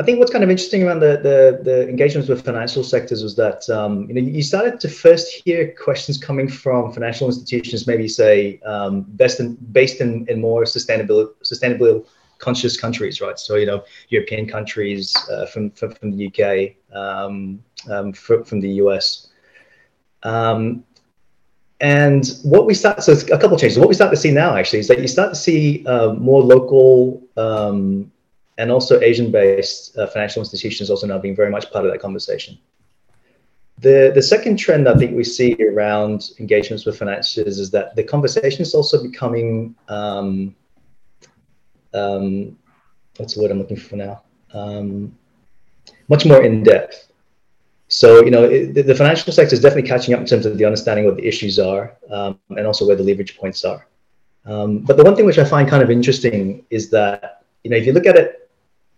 I think what's kind of interesting around the, the, the engagements with financial sectors was that um, you know you started to first hear questions coming from financial institutions, maybe say um, best in, based in, in more sustainable sustainable conscious countries, right? So you know European countries uh, from, from, from the UK, um, um, from, from the US. Um, and what we start, so a couple of changes. What we start to see now actually is that you start to see uh, more local um, and also Asian-based uh, financial institutions also now being very much part of that conversation. The, the second trend I think we see around engagements with financiers is that the conversation is also becoming, um, um, what's the word I'm looking for now? Um, much more in depth. So, you know, it, the, financial sector is definitely catching up in terms of the understanding of what the issues are um, and also where the leverage points are. Um, but the one thing which I find kind of interesting is that, you know, if you look at it,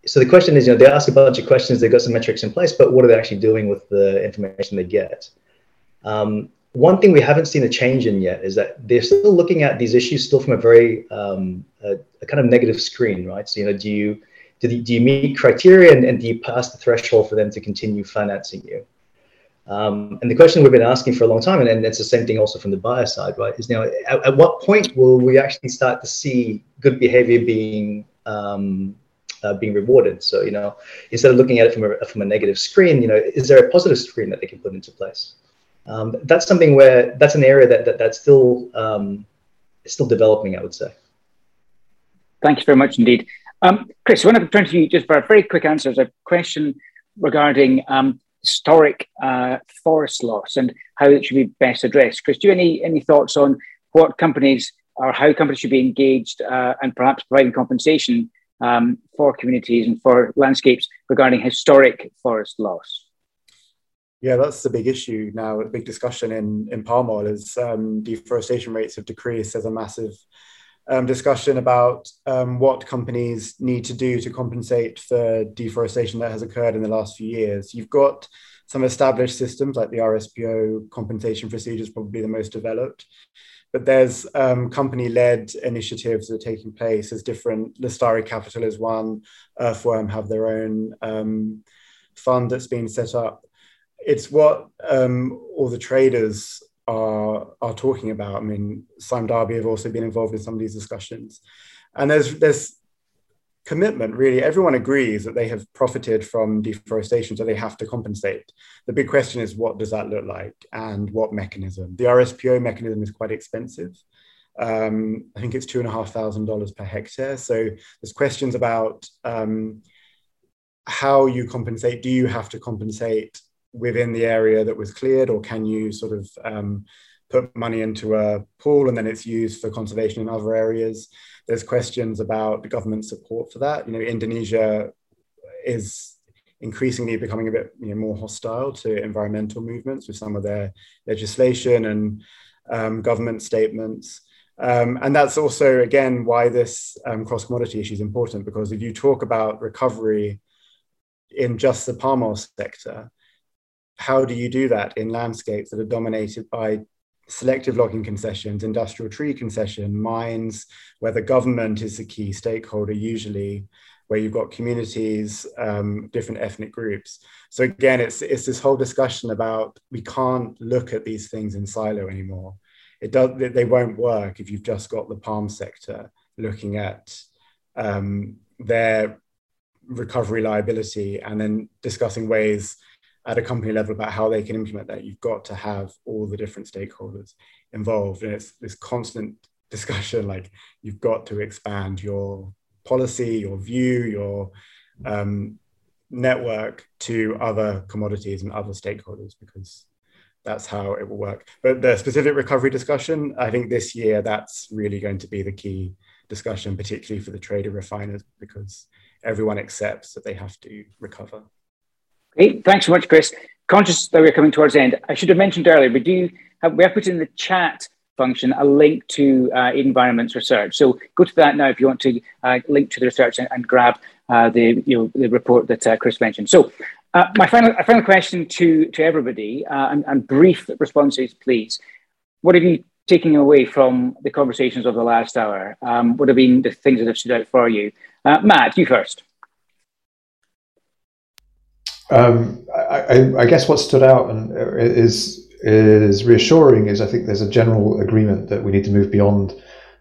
so the question is, you know, they ask a bunch of questions, they've got some metrics in place, but what are they actually doing with the information they get? Um, one thing we haven't seen a change in yet is that they're still looking at these issues still from a very um, a, a kind of negative screen, right? So, you know, do you do, the, do you meet criteria and, and, do you pass the threshold for them to continue financing you? Um, and the question we've been asking for a long time, and, and it's the same thing also from the buyer side, right? Is now at, at what point will we actually start to see good behavior being um, uh, being rewarded? So you know, instead of looking at it from a from a negative screen, you know, is there a positive screen that they can put into place? Um, that's something where that's an area that, that that's still um, still developing, I would say. Thank you very much indeed. Um, Chris, I want to turn to you just for a very quick answer. There's a question regarding um, historic uh, forest loss and how it should be best addressed. Chris, do you have any, any thoughts on what companies or how companies should be engaged uh, and perhaps providing compensation um, for communities and for landscapes regarding historic forest loss? Yeah, that's the big issue now. A big discussion in, in palm oil is um, deforestation rates have decreased. There's a massive um, discussion about um, what companies need to do to compensate for deforestation that has occurred in the last few years. You've got some established systems like the RSPO compensation procedures, probably the most developed. But there's um, company-led initiatives that are taking place. There's different. Lestari Capital is one. Earthworm have their own um, fund that's been set up. It's what um, all the traders are are talking about. I mean, Sime Darby have also been involved in some of these discussions, and there's there's commitment. Really, everyone agrees that they have profited from deforestation, so they have to compensate. The big question is, what does that look like, and what mechanism? The RSPO mechanism is quite expensive. Um, I think it's two and a half thousand dollars per hectare. So there's questions about um, how you compensate. Do you have to compensate within the area that was cleared, or can you sort of um, put money into a pool and then it's used for conservation in other areas? There's questions about the government support for that. You know, Indonesia is increasingly becoming a bit you know, more hostile to environmental movements with some of their legislation and um, government statements. Um, and that's also, again, why this um, cross commodity issue is important because if you talk about recovery in just the palm oil sector, how do you do that in landscapes that are dominated by selective logging concessions, industrial tree concession, mines, where the government is the key stakeholder usually, where you've got communities, um, different ethnic groups. So again, it's it's this whole discussion about we can't look at these things in silo anymore. It does they won't work if you've just got the palm sector looking at um, their recovery liability and then discussing ways at a company level about how they can implement that, you've got to have all the different stakeholders involved. And it's this constant discussion like you've got to expand your policy, your view, your um, network to other commodities and other stakeholders because that's how it will work. But the specific recovery discussion, I think this year that's really going to be the key discussion, particularly for the trader refiners, because everyone accepts that they have to recover. Great, thanks so much, Chris. Conscious that we're coming towards the end, I should have mentioned earlier, we do have, we have put in the chat function a link to uh, Aidenvironment's research. So go to that now if you want to uh, link to the research and, and grab uh, the, you know, the report that uh, Chris mentioned. So uh, my final, final question to, to everybody, uh, and, and, brief responses, please. What have you taken away from the conversations of the last hour? Um, what have been the things that have stood out for you? Matt, you first. Um, I, I, guess what stood out and uh, is is reassuring is I think there's a general agreement that we need to move beyond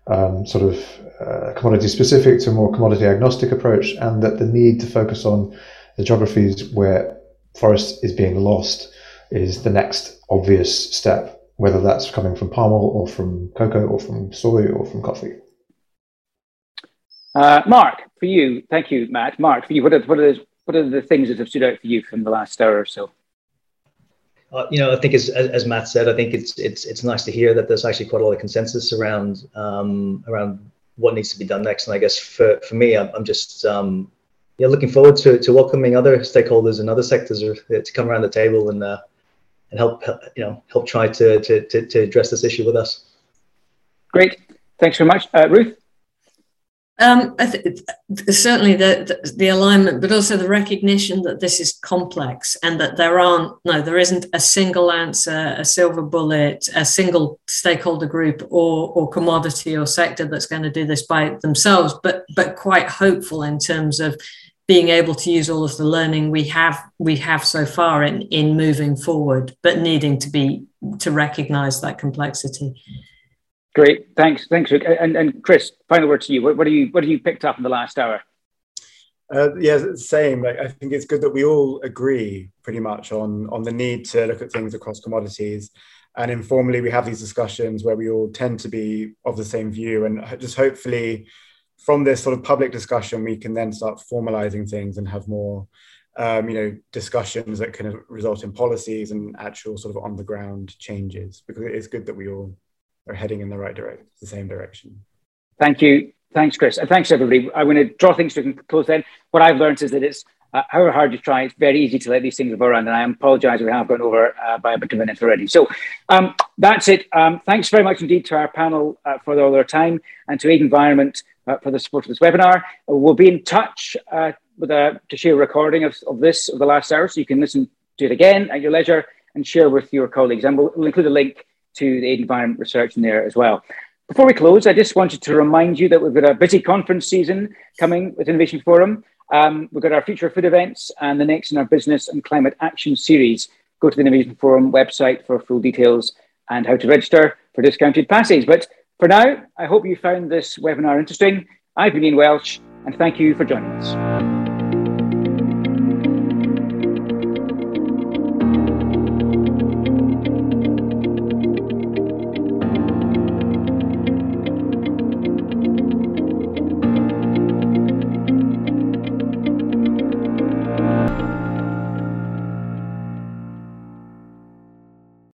um, sort of uh, commodity specific to a more commodity agnostic approach, and that the need to focus on the geographies where forest is being lost is the next obvious step, whether that's coming from palm oil or from cocoa or from soy or from coffee. Uh, Mark, for you, thank you, Matt. Mark, for you, what are, what are what are the things that have stood out for you from the last hour or so? Uh, you know, I think as, as Matt said, I think it's it's it's nice to hear that there's actually quite a lot of consensus around um, around what needs to be done next. And I guess for, for me, I'm, I'm just um, yeah looking forward to, to welcoming other stakeholders and other sectors or, uh, to come around the table and uh, and help, help you know help try to, to to to address this issue with us. Great, thanks very much, uh, Ruth. Um, th- certainly the, the, the alignment, but also the recognition that this is complex and that there aren't no, there isn't a single answer, a silver bullet, a single stakeholder group or or commodity or sector that's going to do this by themselves. But but quite hopeful in terms of being able to use all of the learning we have we have so far in in moving forward, but needing to be to recognise that complexity. Great, thanks, thanks, Rick. And, and Chris, final word to you. What, what do you what have you picked up in the last hour? Uh, yeah, same. Like, I think it's good that we all agree pretty much on on the need to look at things across commodities, and informally we have these discussions where we all tend to be of the same view and just hopefully from this sort of public discussion we can then start formalizing things and have more um, you know discussions that can result in policies and actual sort of on the ground changes because it is good that we all are heading in the right direction the same direction thank you thanks chris and thanks everybody i'm going to draw things to a close then what i've learned is that it's uh, however hard you try, it's very easy to let these things go around. And I apologize, we have gone over uh, by a bit of minutes already. So um, that's it. Um, thanks very much indeed to our panel uh, for all their time and to Aidenvironment uh, for the support of this webinar. we'll be in touch uh, with a, to share a recording of, of this of the last hour so you can listen to it again at your leisure and share with your colleagues. And we'll, we'll include a link to the Aidenvironment research in there as well. Before we close, I just wanted to remind you that we've got a busy conference season coming with Innovation Forum. Um, we've got our future food events and the next in our business and climate action series. Go to the Innovation Forum website for full details and how to register for discounted passes. But for now, I hope you found this webinar interesting. I've been Ian Welsh, and thank you for joining us.